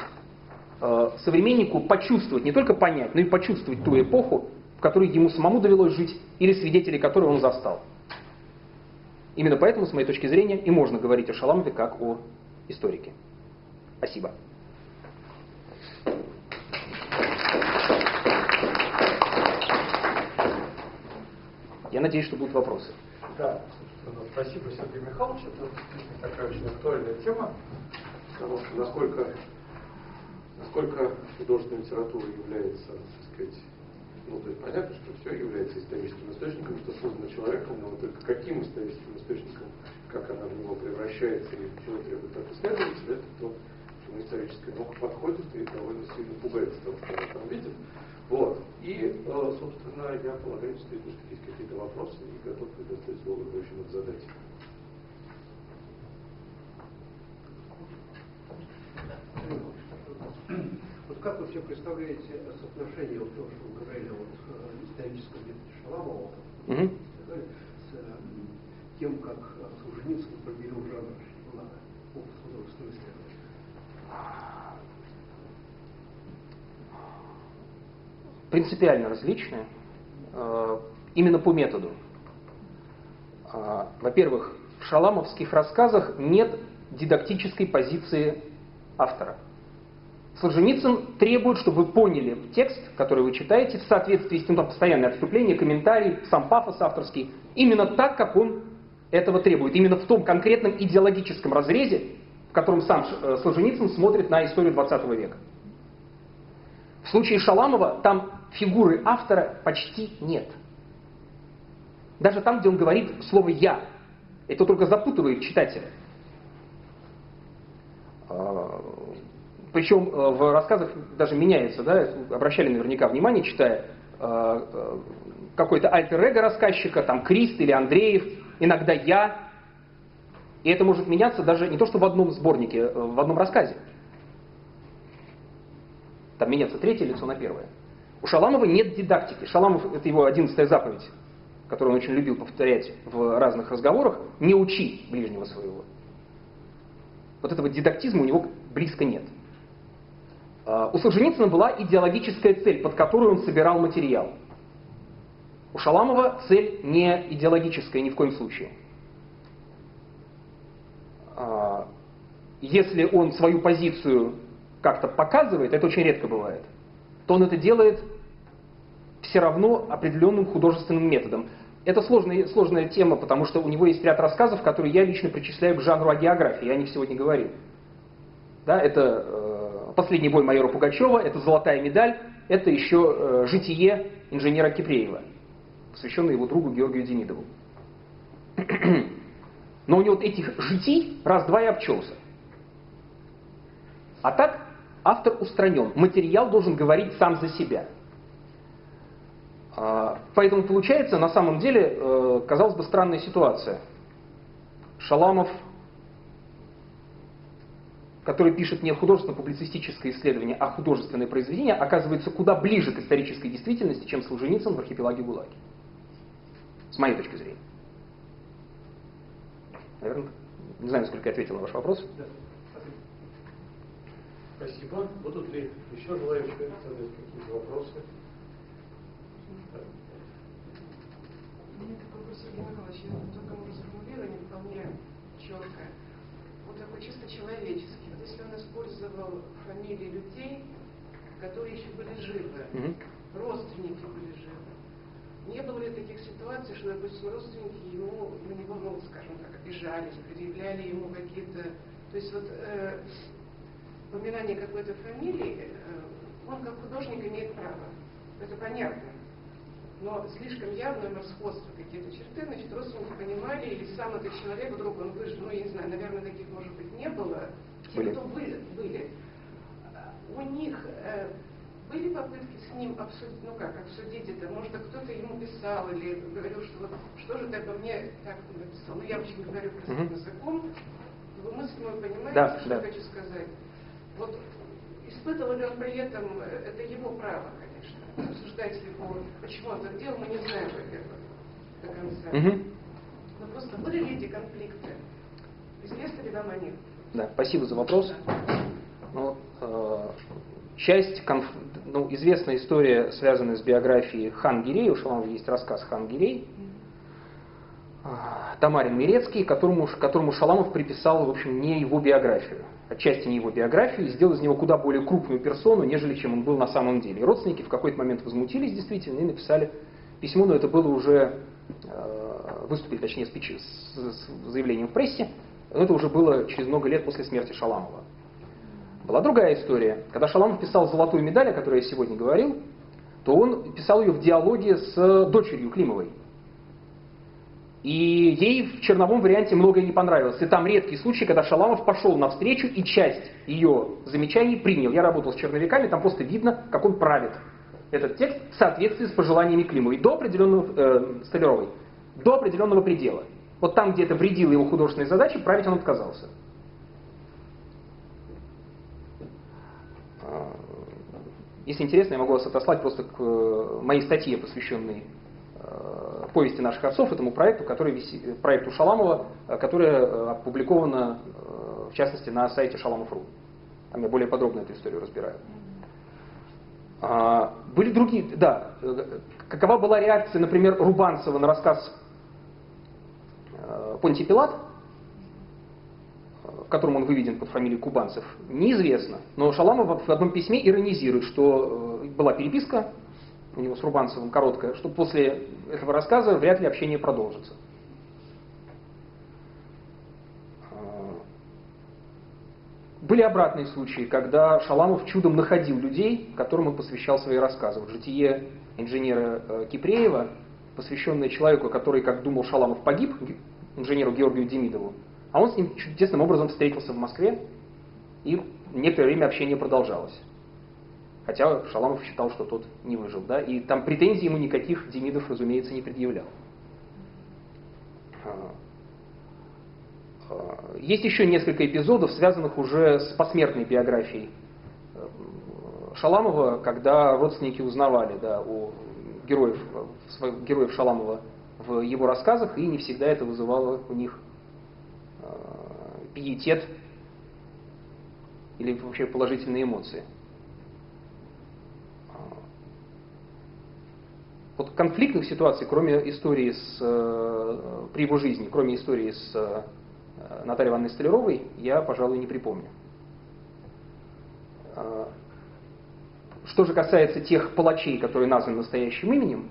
э, современнику почувствовать, не только понять, но и почувствовать ту эпоху, в которой ему самому довелось жить, или свидетелей которой он застал. Именно поэтому, с моей точки зрения, и можно говорить о Шаламове как о историке. Спасибо. Я надеюсь, что будут вопросы. Да, спасибо, Сергей Михайлович. Это такая очень актуальная тема, потому что насколько, насколько художественная литература является, так сказать, ну, то есть понятно, что все является историческим источником, что создано человеком, но вот только каким историческим источником, как она в него превращается и чего требует от исследователя, это то, чему историческая наука подходит и довольно сильно пугается того, что она там видит. Вот. И, э, собственно, я полагаю, что есть какие-то вопросы и готов предоставить слово желающим их задать. Вот как вы все представляете соотношение вот того, что вы говорили, вот э, исторического метода Шаламова, угу. с э, тем, как Солженицын определил жанр опыт художественного исследования? Принципиально различные, э, именно по методу. Во-первых, в шаламовских рассказах нет дидактической позиции автора. Солженицын требует, чтобы вы поняли текст, который вы читаете, в соответствии с тем, там постоянное отступление, комментарий, сам пафос авторский, именно так, как он этого требует, именно в том конкретном идеологическом разрезе, в котором сам э, Солженицын смотрит на историю 20 века. В случае Шаламова там фигуры автора почти нет. Даже там, где он говорит слово «я», это только запутывает читателя. Причем э, в рассказах даже меняется, да, обращали наверняка внимание, читая э, э, какой-то альтер-эго рассказчика, там Крист или Андреев, иногда я. И это может меняться даже не то, что в одном сборнике, в одном рассказе. Там меняться третье лицо на первое. У Шаламова нет дидактики. Шаламов, это его одиннадцатая заповедь, которую он очень любил повторять в разных разговорах, не учи ближнего своего. Вот этого дидактизма у него близко нет. А, у Солженицына была идеологическая цель, под которую он собирал материал. У Шаламова цель не идеологическая ни в коем случае. А, если он свою позицию как-то показывает, это очень редко бывает, то он это делает все равно определенным художественным методом. Это сложная, сложная тема, потому что у него есть ряд рассказов, которые я лично причисляю к жанру агеографии, я о них сегодня говорил. Да, это э, «Последний бой майора Пугачева», это «Золотая медаль», это еще э, «Житие инженера Кипреева», посвященное его другу Георгию Демидову. Но у него вот этих житий раз-два и обчелся. А так автор устранен. Материал должен говорить сам за себя. А, поэтому получается, на самом деле, э, казалось бы, странная ситуация. Шаламов который пишет не художественно-публицистическое исследование, а художественное произведение, оказывается куда ближе к исторической действительности, чем Солженицын в архипелаге ГУЛАГи. С моей точки зрения. Наверное, не знаю, насколько я ответил на ваш вопрос. Да. Спасибо. Будут ли еще желающие задать какие-то вопросы? У меня такой вопрос, Сергей Михайлович, я только может сформулирую не вполне четко. Вот такой чисто человеческий. Если он использовал фамилии людей, которые еще были живы, mm-hmm. родственники были живы, не было ли таких ситуаций, что, допустим, родственники ему, на него, ну, скажем так, обижались, предъявляли ему какие-то... То есть вот э, упоминание какой-то фамилии, э, он как художник имеет право. Это понятно. Но слишком явное сходство какие-то черты, значит, родственники понимали, или сам этот человек вдруг, он выжил, ну, я не знаю, наверное, таких, может быть, не было. Были. кто были, были. У них э, были попытки с ним обсудить, ну как, обсудить это? Может, кто-то ему писал или говорил, что вот что же ты обо мне так написал? Ну, я очень говорю простым угу. языком. Вы мысль мою понимаете, да, что да. я хочу сказать? Вот испытывал ли он при этом, э, это его право, конечно, обсуждать его, почему он так делал, мы не знаем, во-первых, до конца. Угу. Но просто были ли эти конфликты? Известно ли вам о них? Да, спасибо за вопрос. Ну, э, часть, конф... ну, известная история, связанная с биографией Хан Гирей, у Шаламова есть рассказ Хан Гирей, Тамарин Мирецкий, которому, которому Шаламов приписал, в общем, не его биографию, отчасти не его биографию, и сделал из него куда более крупную персону, нежели чем он был на самом деле. И родственники в какой-то момент возмутились действительно и написали письмо, но это было уже, э, выступили точнее с, с, с заявлением в прессе, но это уже было через много лет после смерти Шаламова. Была другая история. Когда Шаламов писал «Золотую медаль», о которой я сегодня говорил, то он писал ее в диалоге с дочерью Климовой. И ей в черновом варианте многое не понравилось. И там редкий случай, когда Шаламов пошел навстречу и часть ее замечаний принял. Я работал с черновиками, там просто видно, как он правит этот текст в соответствии с пожеланиями Климовой до определенного, э, Столяровой, до определенного предела. Вот там, где это вредило его художественной задаче, править он отказался. А, если интересно, я могу вас отослать просто к э, моей статье, посвященной Э, повести наших отцов, этому проекту, который виси, проекту Шаламова, э, которая э, опубликована, в частности, на сайте шаламов.ру. Там я более подробно эту историю разбираю. А, были другие, да, какова была реакция, например, Рубанцева на рассказ Понтий Пилат, в котором он выведен под фамилией Кубанцев, неизвестно. Но Шаламов в одном письме иронизирует, что была переписка у него с Рубанцевым короткое, что после этого рассказа вряд ли общение продолжится. Были обратные случаи, когда Шаламов чудом находил людей, которым он посвящал свои рассказы. Вот житие инженера э, Кипреева, посвященное человеку, который, как думал Шаламов, погиб, инженеру Георгию Демидову, а он с ним чудесным образом встретился в Москве, и некоторое время общение продолжалось. Хотя Шаламов считал, что тот не выжил. Да? И там претензий ему никаких Демидов, разумеется, не предъявлял. А, а, есть еще несколько эпизодов, связанных уже с посмертной биографией э, Шаламова, когда родственники узнавали да, о героев, героев Шаламова в его рассказах, и не всегда это вызывало у них э, пиетет или вообще положительные эмоции. вот конфликтных ситуаций, кроме истории с, э, при его жизни, кроме истории с э, Натальей Ивановной Столяровой, я, пожалуй, не припомню. Э, что же касается тех палачей, которые названы настоящим именем,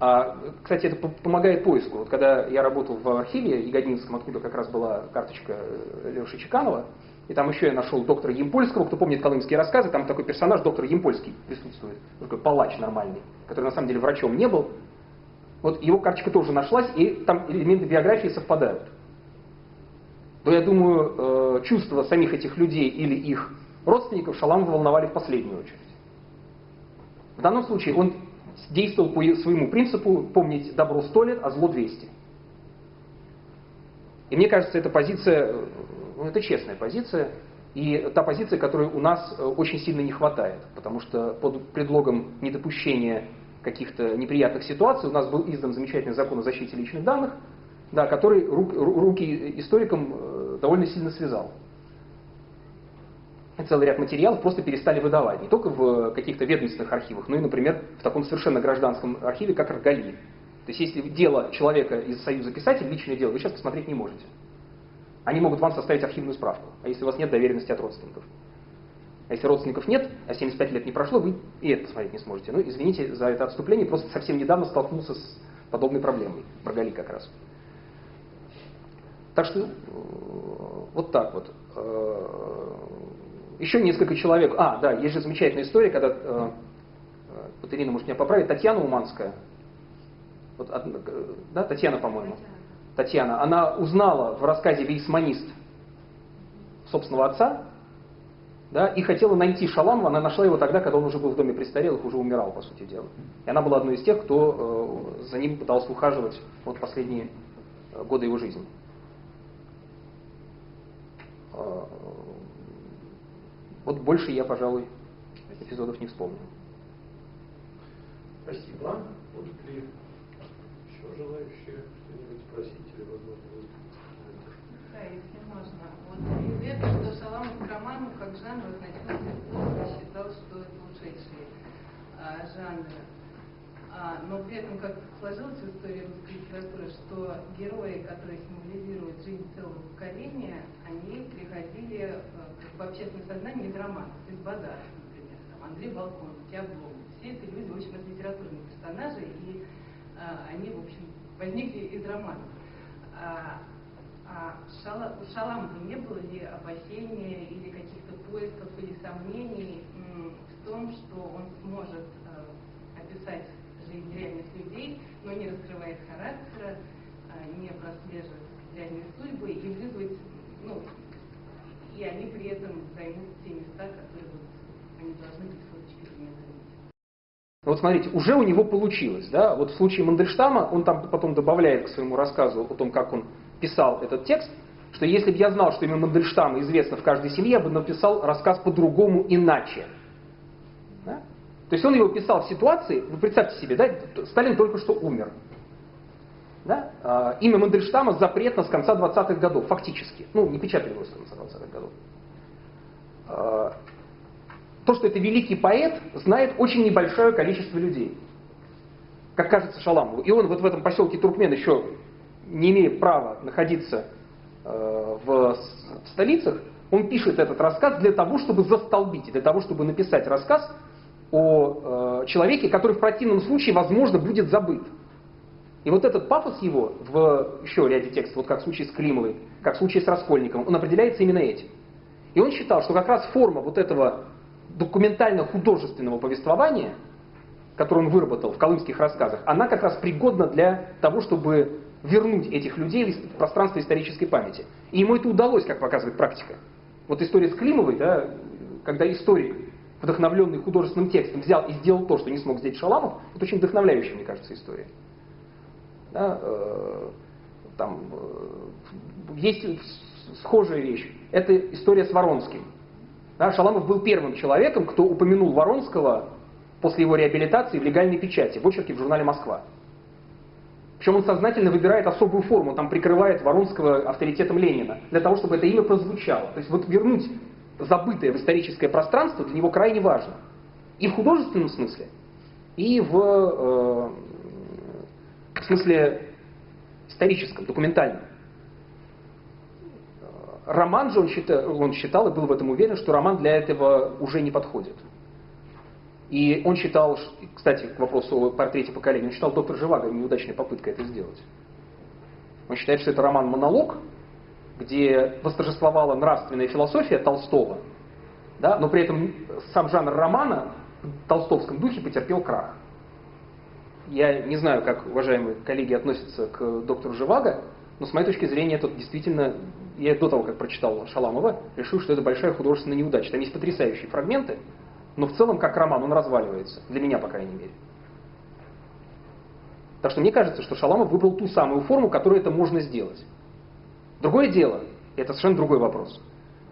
а, кстати, это помогает поиску. Вот когда я работал в архиве Ягодинском, откуда как раз была карточка Леши Чеканова, и там еще я нашел доктора Емпольского, кто помнит колымские рассказы, там такой персонаж, доктор Емпольский, присутствует. Такой палач нормальный, который на самом деле врачом не был. Вот его карточка тоже нашлась, и там элементы биографии совпадают. Но я думаю, э, чувства самих этих людей или их родственников Шаламова волновали в последнюю очередь. В данном случае он действовал по своему принципу помнить добро сто лет, а зло 200. И мне кажется, эта позиция Ну, это честная позиция. И та позиция, которой у нас э, очень сильно не хватает, потому что под предлогом недопущения каких-то неприятных ситуаций у нас был издан замечательный закон о защите личных данных, да, который рук, руки историкам э, довольно сильно связал. Целый ряд материалов просто перестали выдавать, не только в каких-то ведомственных архивах, но и, например, в таком совершенно гражданском архиве, как Аргали. То есть если дело человека из Союза писателей, личное дело, вы сейчас посмотреть не можете. Они могут вам составить архивную справку, а если у вас нет доверенности от родственников. А если родственников нет, а 75 лет не прошло, вы и это посмотреть не сможете. Ну, извините за это отступление, просто совсем недавно столкнулся с подобной проблемой. Брагали как раз. Так что э, вот так вот. Э, еще несколько человек. А, да, есть же замечательная история, когда, э, вот Ирина может меня поправить, Татьяна Уманская, вот, да, Татьяна, по-моему, Татьяна, она узнала в рассказе «Вейсманист» собственного отца, да, и хотела найти Шаламова, она нашла его тогда, когда он уже был в доме престарелых, уже умирал, по сути дела. И она была одной из тех, кто э, за ним пытался ухаживать вот последние э, годы его жизни. Вот больше я, пожалуй, эпизодов не вспомню. Спасибо. Будут ли еще желающие что-нибудь спросить или, возможно. Да, если можно. Вот известно, что Шаламов к роману как жанр относился считал, что это ушедший а, жанр. А, но при этом, как сложилась истории русской литературы, что герои, которые символизируют жизнь целого поколения, они приходили а, в общественное сознание из романов, из Базара, например, там, Андрей Балкон, Тиаблов. Все это люди очень литературные персонажи, и а, они, в общем, возникли из романов. А, а Шала, у Шаламова не было ли опасения или каких-то поисков или сомнений в том, что он сможет описать жизнь реальных людей, но не раскрывает характера, не прослеживает реальные судьбы и вызвать, ну, и они при этом займут те места, которые вот, они должны быть зрения вот смотрите, уже у него получилось, да, вот в случае Мандельштама, он там потом добавляет к своему рассказу о том, как он писал этот текст, что если бы я знал, что имя Мандельштама известно в каждой семье, я бы написал рассказ по-другому, иначе. Да? То есть он его писал в ситуации, вы представьте себе, да, Сталин только что умер. Да? А, имя Мандельштама запретно с конца 20-х годов, фактически. Ну, не печатали его с конца 20-х годов. А, то, что это великий поэт, знает очень небольшое количество людей. Как кажется Шаламову. И он вот в этом поселке Туркмен еще не имея права находиться в, в столицах, он пишет этот рассказ для того, чтобы застолбить, для того, чтобы написать рассказ о э, человеке, который в противном случае, возможно, будет забыт. И вот этот пафос его в еще ряде текстов, вот как в случае с Климовой, как в случае с Раскольниковым, он определяется именно этим. И он считал, что как раз форма вот этого документально-художественного повествования, которую он выработал в колымских рассказах, она как раз пригодна для того, чтобы вернуть этих людей в пространство исторической памяти. И ему это удалось, как показывает практика. Вот история с Климовой, да, когда историк, вдохновленный художественным текстом, взял и сделал то, что не смог сделать Шаламов, это очень вдохновляющая, мне кажется, история. Да, э, там, э, есть схожая вещь. Это история с Воронским. Да, Шаламов был первым человеком, кто упомянул Воронского после его реабилитации в легальной печати, в очерке в журнале «Москва». Причем он сознательно выбирает особую форму, там прикрывает Воронского авторитетом Ленина, для того, чтобы это имя прозвучало. То есть вот вернуть забытое в историческое пространство для него крайне важно. И в художественном смысле, и в, э, в смысле историческом, документальном. Роман же он считал, он считал и был в этом уверен, что роман для этого уже не подходит. И он считал, кстати, к вопросу о портрете поколения, он считал доктор Живаго неудачной попыткой это сделать. Он считает, что это роман-монолог, где восторжествовала нравственная философия Толстого, да, но при этом сам жанр романа в толстовском духе потерпел крах. Я не знаю, как уважаемые коллеги относятся к доктору Живаго, но с моей точки зрения это действительно, я до того, как прочитал Шаламова, решил, что это большая художественная неудача. Там есть потрясающие фрагменты, но в целом, как роман, он разваливается. Для меня, по крайней мере. Так что мне кажется, что Шаламов выбрал ту самую форму, которой это можно сделать. Другое дело, Это совершенно другой вопрос.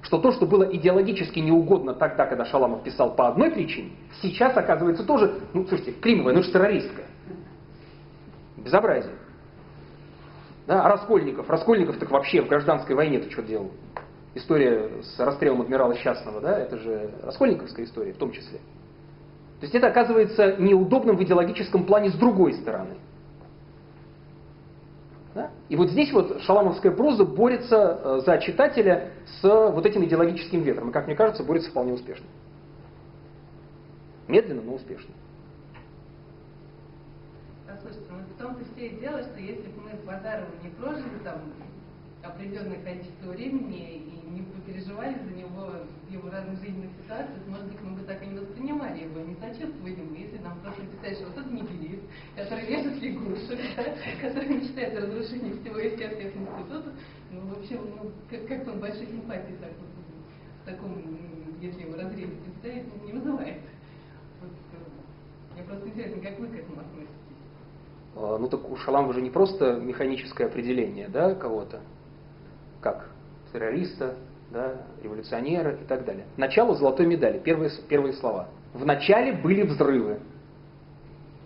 Что то, что было идеологически неугодно тогда, когда Шаламов писал по одной причине, сейчас оказывается тоже, ну, слушайте, Климовая, ну, же террористка. Безобразие. Да, а Раскольников? Раскольников так вообще в гражданской войне ты что делал? История с расстрелом адмирала Счастного, да, это же Раскольниковская история в том числе. То есть это оказывается неудобным в идеологическом плане с другой стороны. Да? И вот здесь вот шаламовская проза борется э, за читателя с вот этим идеологическим ветром. И, как мне кажется, борется вполне успешно. Медленно, но успешно. Послушайте, ну в том-то все и дело, что если бы мы с Базаровым не прожили там определенное количество времени и не переживали за него в его разных жизненных ситуациях, может быть, мы бы так и не воспринимали его, не сочувствовали ему, если нам просто писать, что вот это нигилист, который режет лягушек, который мечтает о разрушении всего и всех институтов, ну, в общем, ну, как- как он большой симпатии так вот, в таком, если его разрезе представить, не вызывает. Вот, э, мне просто интересно, как вы к этому относитесь? А, Ну так у Шаламова же не просто механическое определение да, кого-то, как террориста, да, революционера и так далее. Начало золотой медали, первые, первые слова. В начале были взрывы.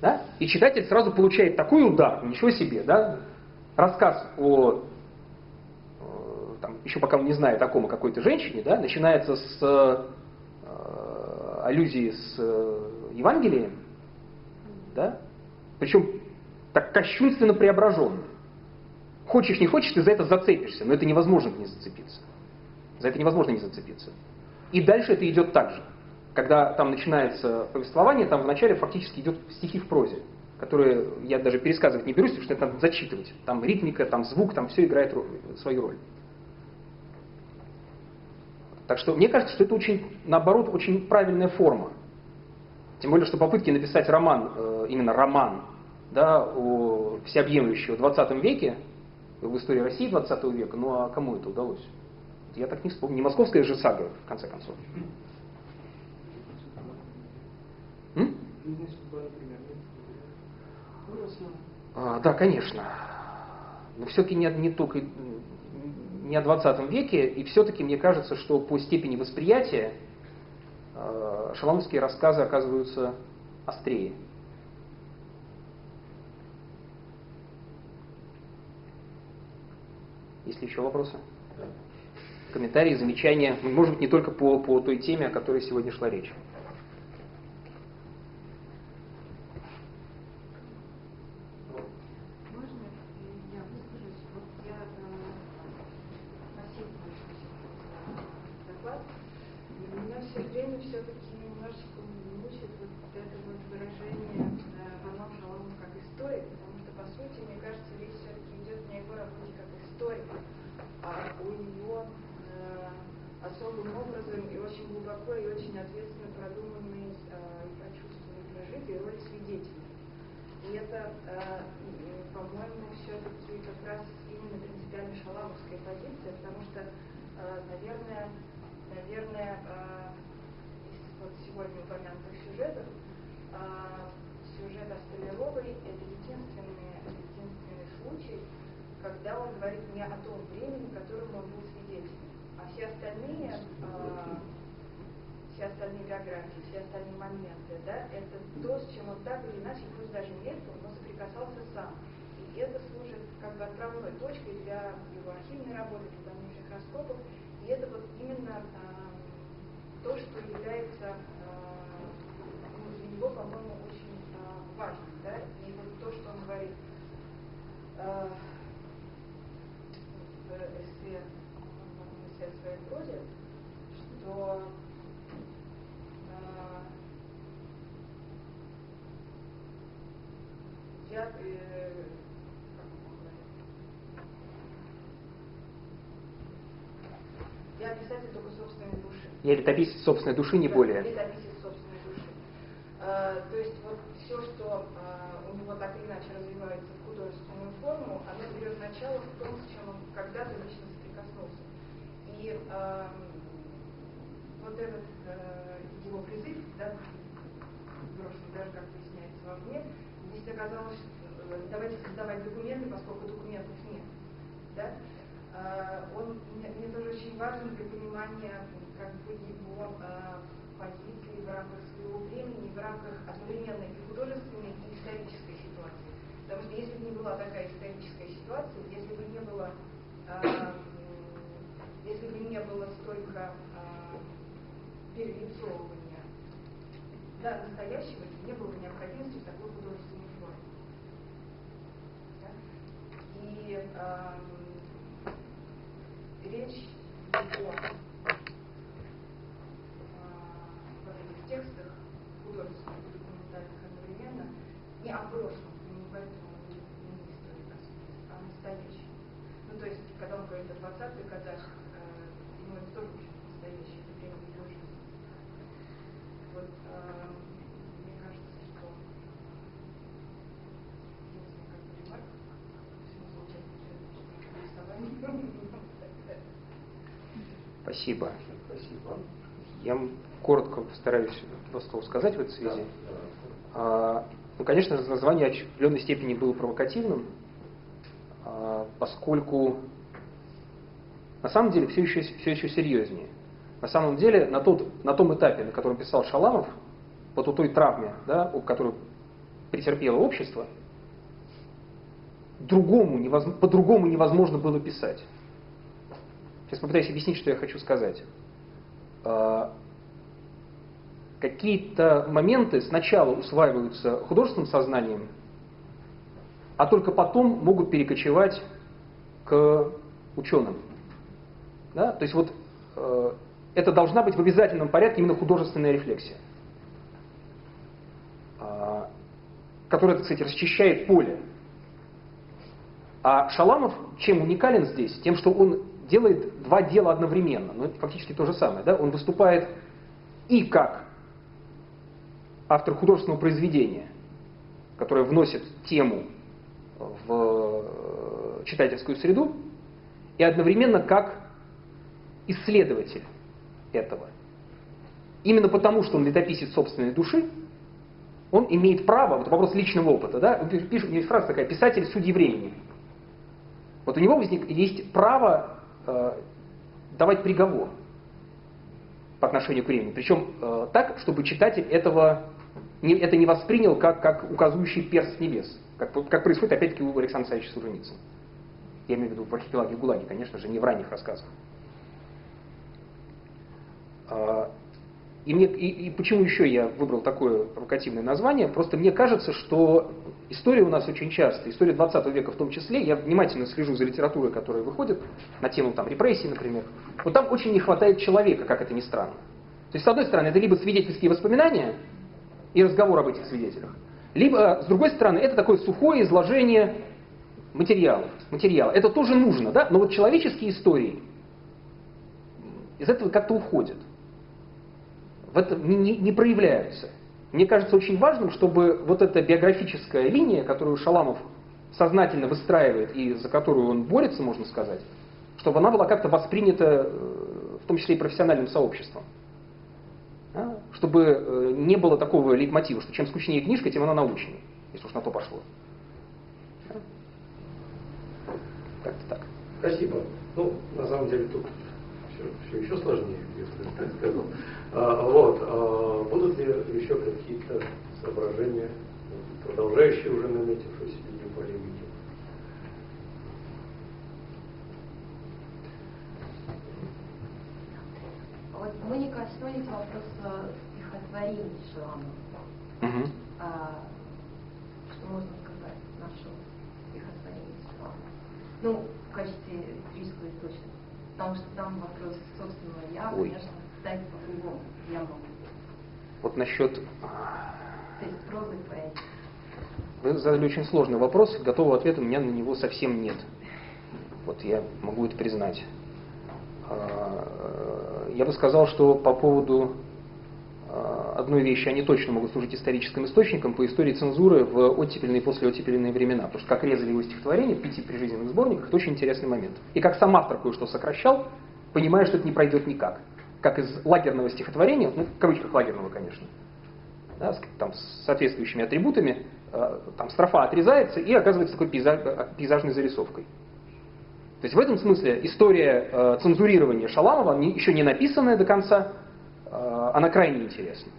Да? И читатель сразу получает такой удар, ничего себе, да? Рассказ о, э, там, еще пока он не знает о ком, о какой-то женщине, да, начинается с э, аллюзии с э, Евангелием, да? Причем так кощунственно преображенный. Хочешь, не хочешь, ты за это зацепишься, но это невозможно не зацепиться. За это невозможно не зацепиться. И дальше это идет так же. Когда там начинается повествование, там вначале фактически идет стихи в прозе, которые я даже пересказывать не берусь, потому что это надо зачитывать. Там ритмика, там звук, там все играет свою роль. Так что мне кажется, что это очень, наоборот, очень правильная форма. Тем более, что попытки написать роман, э, именно роман, да, о всеобъемлющего в 20 веке, в истории России 20 века, ну а кому это удалось? Я так не вспомню. Не московская же сага, в конце концов. А, да, конечно. Но все-таки не, не только не о 20 веке, и все-таки мне кажется, что по степени восприятия э, шаламовские рассказы оказываются острее. Есть ли еще вопросы? Комментарии, замечания, может быть, не только по, по той теме, о которой сегодня шла речь. Можно я выскажусь? Вот я э, спасибо большое за доклад. И меня все время все-таки немножечко мучает вот это вот выражение э, Варнам Шаломов как историк, потому что, по сути, мне кажется, речь все-таки идет не о его работе как историка, а у него э, особым образом и очень глубоко и очень ответственно продуманной э, и прочувствованной прожитой роли свидетеля. И это, э, м, по-моему, все-таки как раз именно принципиально шаламовская позиция, потому что, э, наверное, наверное, э, из вот сегодня упомянутых сюжетов, э, сюжет о Столяровой – это единственный, единственный случай, когда он говорит не о том времени, которому он был свидетелем. А все остальные э, все остальные биографии, все остальные моменты, да, это то, с чем он так или иначе, пусть даже мельком, но соприкасался сам. И это служит как бы отправной точкой для его архивной работы, для дальнейших раскопов. И это вот именно а, то, что является а, ну, для него, по-моему, очень а, важным, да, и вот то, что он говорит а, в эссе, в эссе своей прозе, что а, я, э, я писатель только собственной души. Я летописец собственной души, не более. летописец собственной души. А, то есть вот все, что а, у него так или иначе развивается в художественную форму, оно берет начало в том, с чем он когда-то лично соприкоснулся. И а, вот этот э, его призыв, да, брошенный даже, как выясняется, вовне, здесь оказалось, э, давайте создавать документы, поскольку документов нет. Да? он мне, тоже очень важен для понимания как бы его позиции в рамках своего времени, в рамках одновременно и художественной, и исторической ситуации. Потому что если бы не была такая историческая ситуация, если бы не было, если бы не было столько перелицовывания да, настоящего, не было бы необходимости в такой художественной форме. Да? Э, речь о э, в этих текстах художественных и документальных одновременно не о прошлом, не поэтому не, не историк, а о настоящем. Ну, то есть, когда он говорит о 20-х годах, э, ну, это тоже очень настоящее, это время его жизни. Вот, э, мне кажется, что единственный как бы ремарк, смысл участия рисования, Спасибо. Спасибо. Я коротко постараюсь два слова сказать в этой связи. А, ну, конечно, название в определенной степени было провокативным, а, поскольку на самом деле все еще, все еще серьезнее. На самом деле, на, тот, на том этапе, на котором писал Шаламов, по той травме, да, которую претерпело общество, другому невозможно, по-другому невозможно было писать. Сейчас попытаюсь объяснить, что я хочу сказать. А, какие-то моменты сначала усваиваются художественным сознанием, а только потом могут перекочевать к ученым. Да? То есть вот э, это должна быть в обязательном порядке именно художественная рефлексия, э, которая, сказать, расчищает поле. А Шаламов чем уникален здесь? Тем, что он делает два дела одновременно. Ну, это фактически то же самое. Да? Он выступает и как автор художественного произведения, которое вносит тему в э, читательскую среду, и одновременно как исследователь этого. Именно потому, что он летописец собственной души, он имеет право, вот вопрос личного опыта, да, пишет, есть фраза такая, писатель судьи времени. Вот у него возник, есть право давать приговор по отношению к времени. Причем э, так, чтобы читатель этого не, это не воспринял как, как указывающий перст небес, как, как происходит опять-таки у Александра Савича Солженицына. Я имею в виду в архипелаге Гулаги, конечно же, не в ранних рассказах. Э, и, мне, и, и почему еще я выбрал такое провокативное название? Просто мне кажется, что история у нас очень часто, история 20 века в том числе, я внимательно слежу за литературой, которая выходит на тему там, репрессий, например, вот там очень не хватает человека, как это ни странно. То есть, с одной стороны, это либо свидетельские воспоминания и разговор об этих свидетелях, либо, с другой стороны, это такое сухое изложение материалов. материала. Это тоже нужно, да? но вот человеческие истории из этого как-то уходят в этом не, не, не проявляются. Мне кажется очень важным, чтобы вот эта биографическая линия, которую Шаламов сознательно выстраивает и за которую он борется, можно сказать, чтобы она была как-то воспринята, э, в том числе и профессиональным сообществом. Да? Чтобы э, не было такого лейтмотива, что чем скучнее книжка, тем она научнее, если уж на то пошло. Да? Как-то так. Спасибо. Ну, на самом деле тут все, все еще сложнее, я бы сказал. А, вот. А, будут ли еще какие-то соображения, продолжающие уже наметившуюся линию полемики? Вот мы не коснулись вопроса стихотворений Шаламова. Угу. А, что можно сказать нашего стихотворения Шаламова? Ну, в качестве исторического источника. Потому что там вопрос собственного я, Ой. конечно, стать по-другому. Я могу. Вот насчет... То есть прозы поэзии. Вы задали очень сложный вопрос, готового ответа у меня на него совсем нет. Вот я могу это признать. А, Я бы сказал, что по поводу а, одной вещи они точно могут служить историческим источником по истории цензуры в оттепельные и послеоттепельные времена. Потому что как резали его стихотворения в пяти прижизненных сборниках, это очень интересный момент. И как сам автор кое-что сокращал, понимая, что это не пройдет никак. Как из лагерного стихотворения, ну, в кавычках лагерного, конечно, да, с, там, с соответствующими атрибутами, э, там строфа отрезается и оказывается такой пейзаж, пейзажной зарисовкой. То есть в этом смысле история э, цензурирования Шаламова, не, еще не написанная до конца, э, она крайне интересна.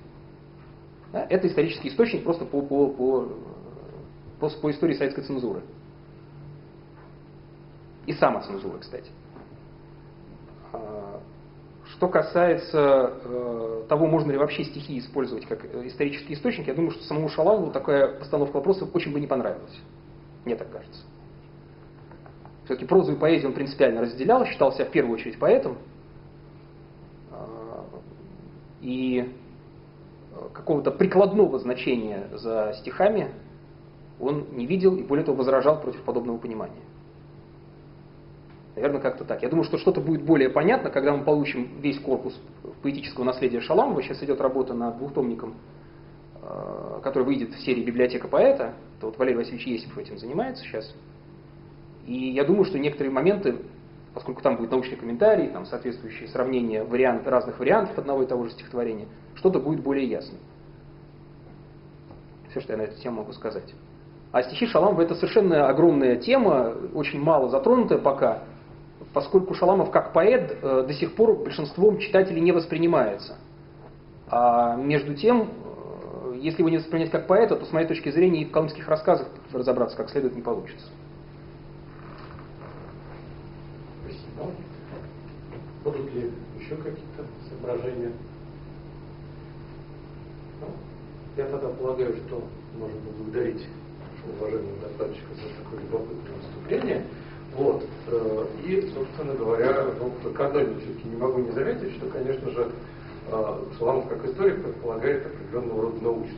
Да? Это исторический источник просто по, по, по, по, по истории советской цензуры. И самоцензуры, кстати. Что касается э, того, можно ли вообще стихи использовать как э, исторический источник, я думаю, что самому Шалаву такая постановка вопроса очень бы не понравилась. Мне так кажется. Все-таки прозу и поэзию он принципиально разделял, считал себя в первую очередь поэтом. А, и э, какого-то прикладного значения за стихами он не видел и более того возражал против подобного понимания. Наверное, как-то так. Я думаю, что что-то будет более понятно, когда мы получим весь корпус поэтического наследия Шаламова. Сейчас идет работа над двухтомником, э, который выйдет в серии «Библиотека поэта». Это вот Валерий Васильевич Есипов этим занимается сейчас. И я думаю, что некоторые моменты, поскольку там будет научный комментарий, там соответствующие сравнения вариант, разных вариантов одного и того же стихотворения, что-то будет более ясно. Все, что я на эту тему могу сказать. А стихи Шаламова это совершенно огромная тема, очень мало затронутая пока поскольку Шаламов как поэт э, до сих пор большинством читателей не воспринимается. А между тем, э, если его не воспринять как поэта, то с моей точки зрения и в колымских рассказах разобраться как следует не получится. Спасибо. Будут ли еще какие-то соображения? Ну, я тогда полагаю, что можно поблагодарить уважаемого докладчика за такое любопытное выступление. Вот. Э, и, собственно говоря, ну, к одной все-таки не могу не заметить, что, конечно же, э, Шаламов как историк предполагает определенного рода научность.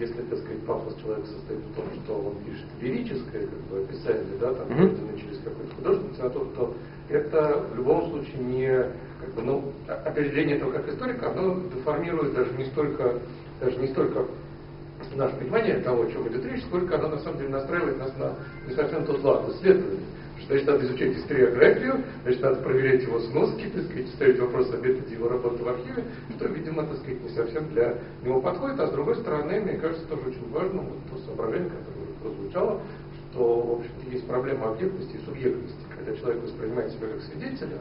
Если, так сказать, пафос человека состоит в том, что он пишет лирическое как бы, описание, да, там, mm-hmm. через какой-то художественный ценотор, то это в любом случае не, как бы, ну, определение этого как историка, оно деформирует даже не столько, даже не столько наше понимание того, о чем идет речь, сколько оно на самом деле настраивает нас на не совсем тот лад исследования. Значит, надо изучать историографию, значит, надо проверять его сноски, так сказать, ставить вопрос о методе его работы в архиве, что, видимо, так сказать, не совсем для него подходит. А с другой стороны, мне кажется, тоже очень важно вот то соображение, которое уже прозвучало, что, в общем-то, есть проблема объектности и субъектности. Когда человек воспринимает себя как свидетеля,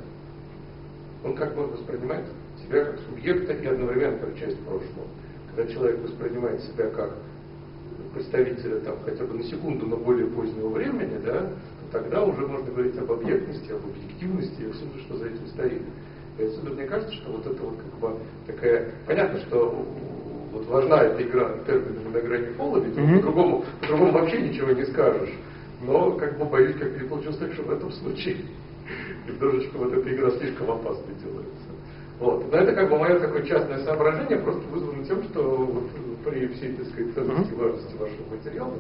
он как бы воспринимает себя как субъекта и одновременно как часть прошлого. Когда человек воспринимает себя как представителя там, хотя бы на секунду, но более позднего времени, да, тогда уже можно говорить об объектности, об объективности и всем, что за этим стоит. И отсюда мне кажется, что вот это вот как бы такая... Понятно, что вот важна эта игра терминами на грани пола, ведь mm-hmm. по-другому, по-другому вообще ничего не скажешь. Но как бы боюсь, как не получилось так, что в этом случае немножечко вот эта игра слишком опасной делается. Вот. Но это как бы мое такое частное соображение, просто вызвано тем, что вот при всей, так сказать, ценности и важности вашего материала,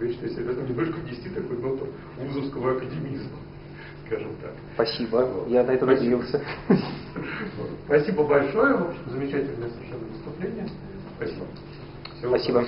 Вечно себя немножко внести такую ноту вузовского академизма, скажем так. Спасибо, вот. я на это Спасибо. надеялся. Спасибо большое, в общем, замечательное совершенно выступление. Спасибо. Всего Спасибо.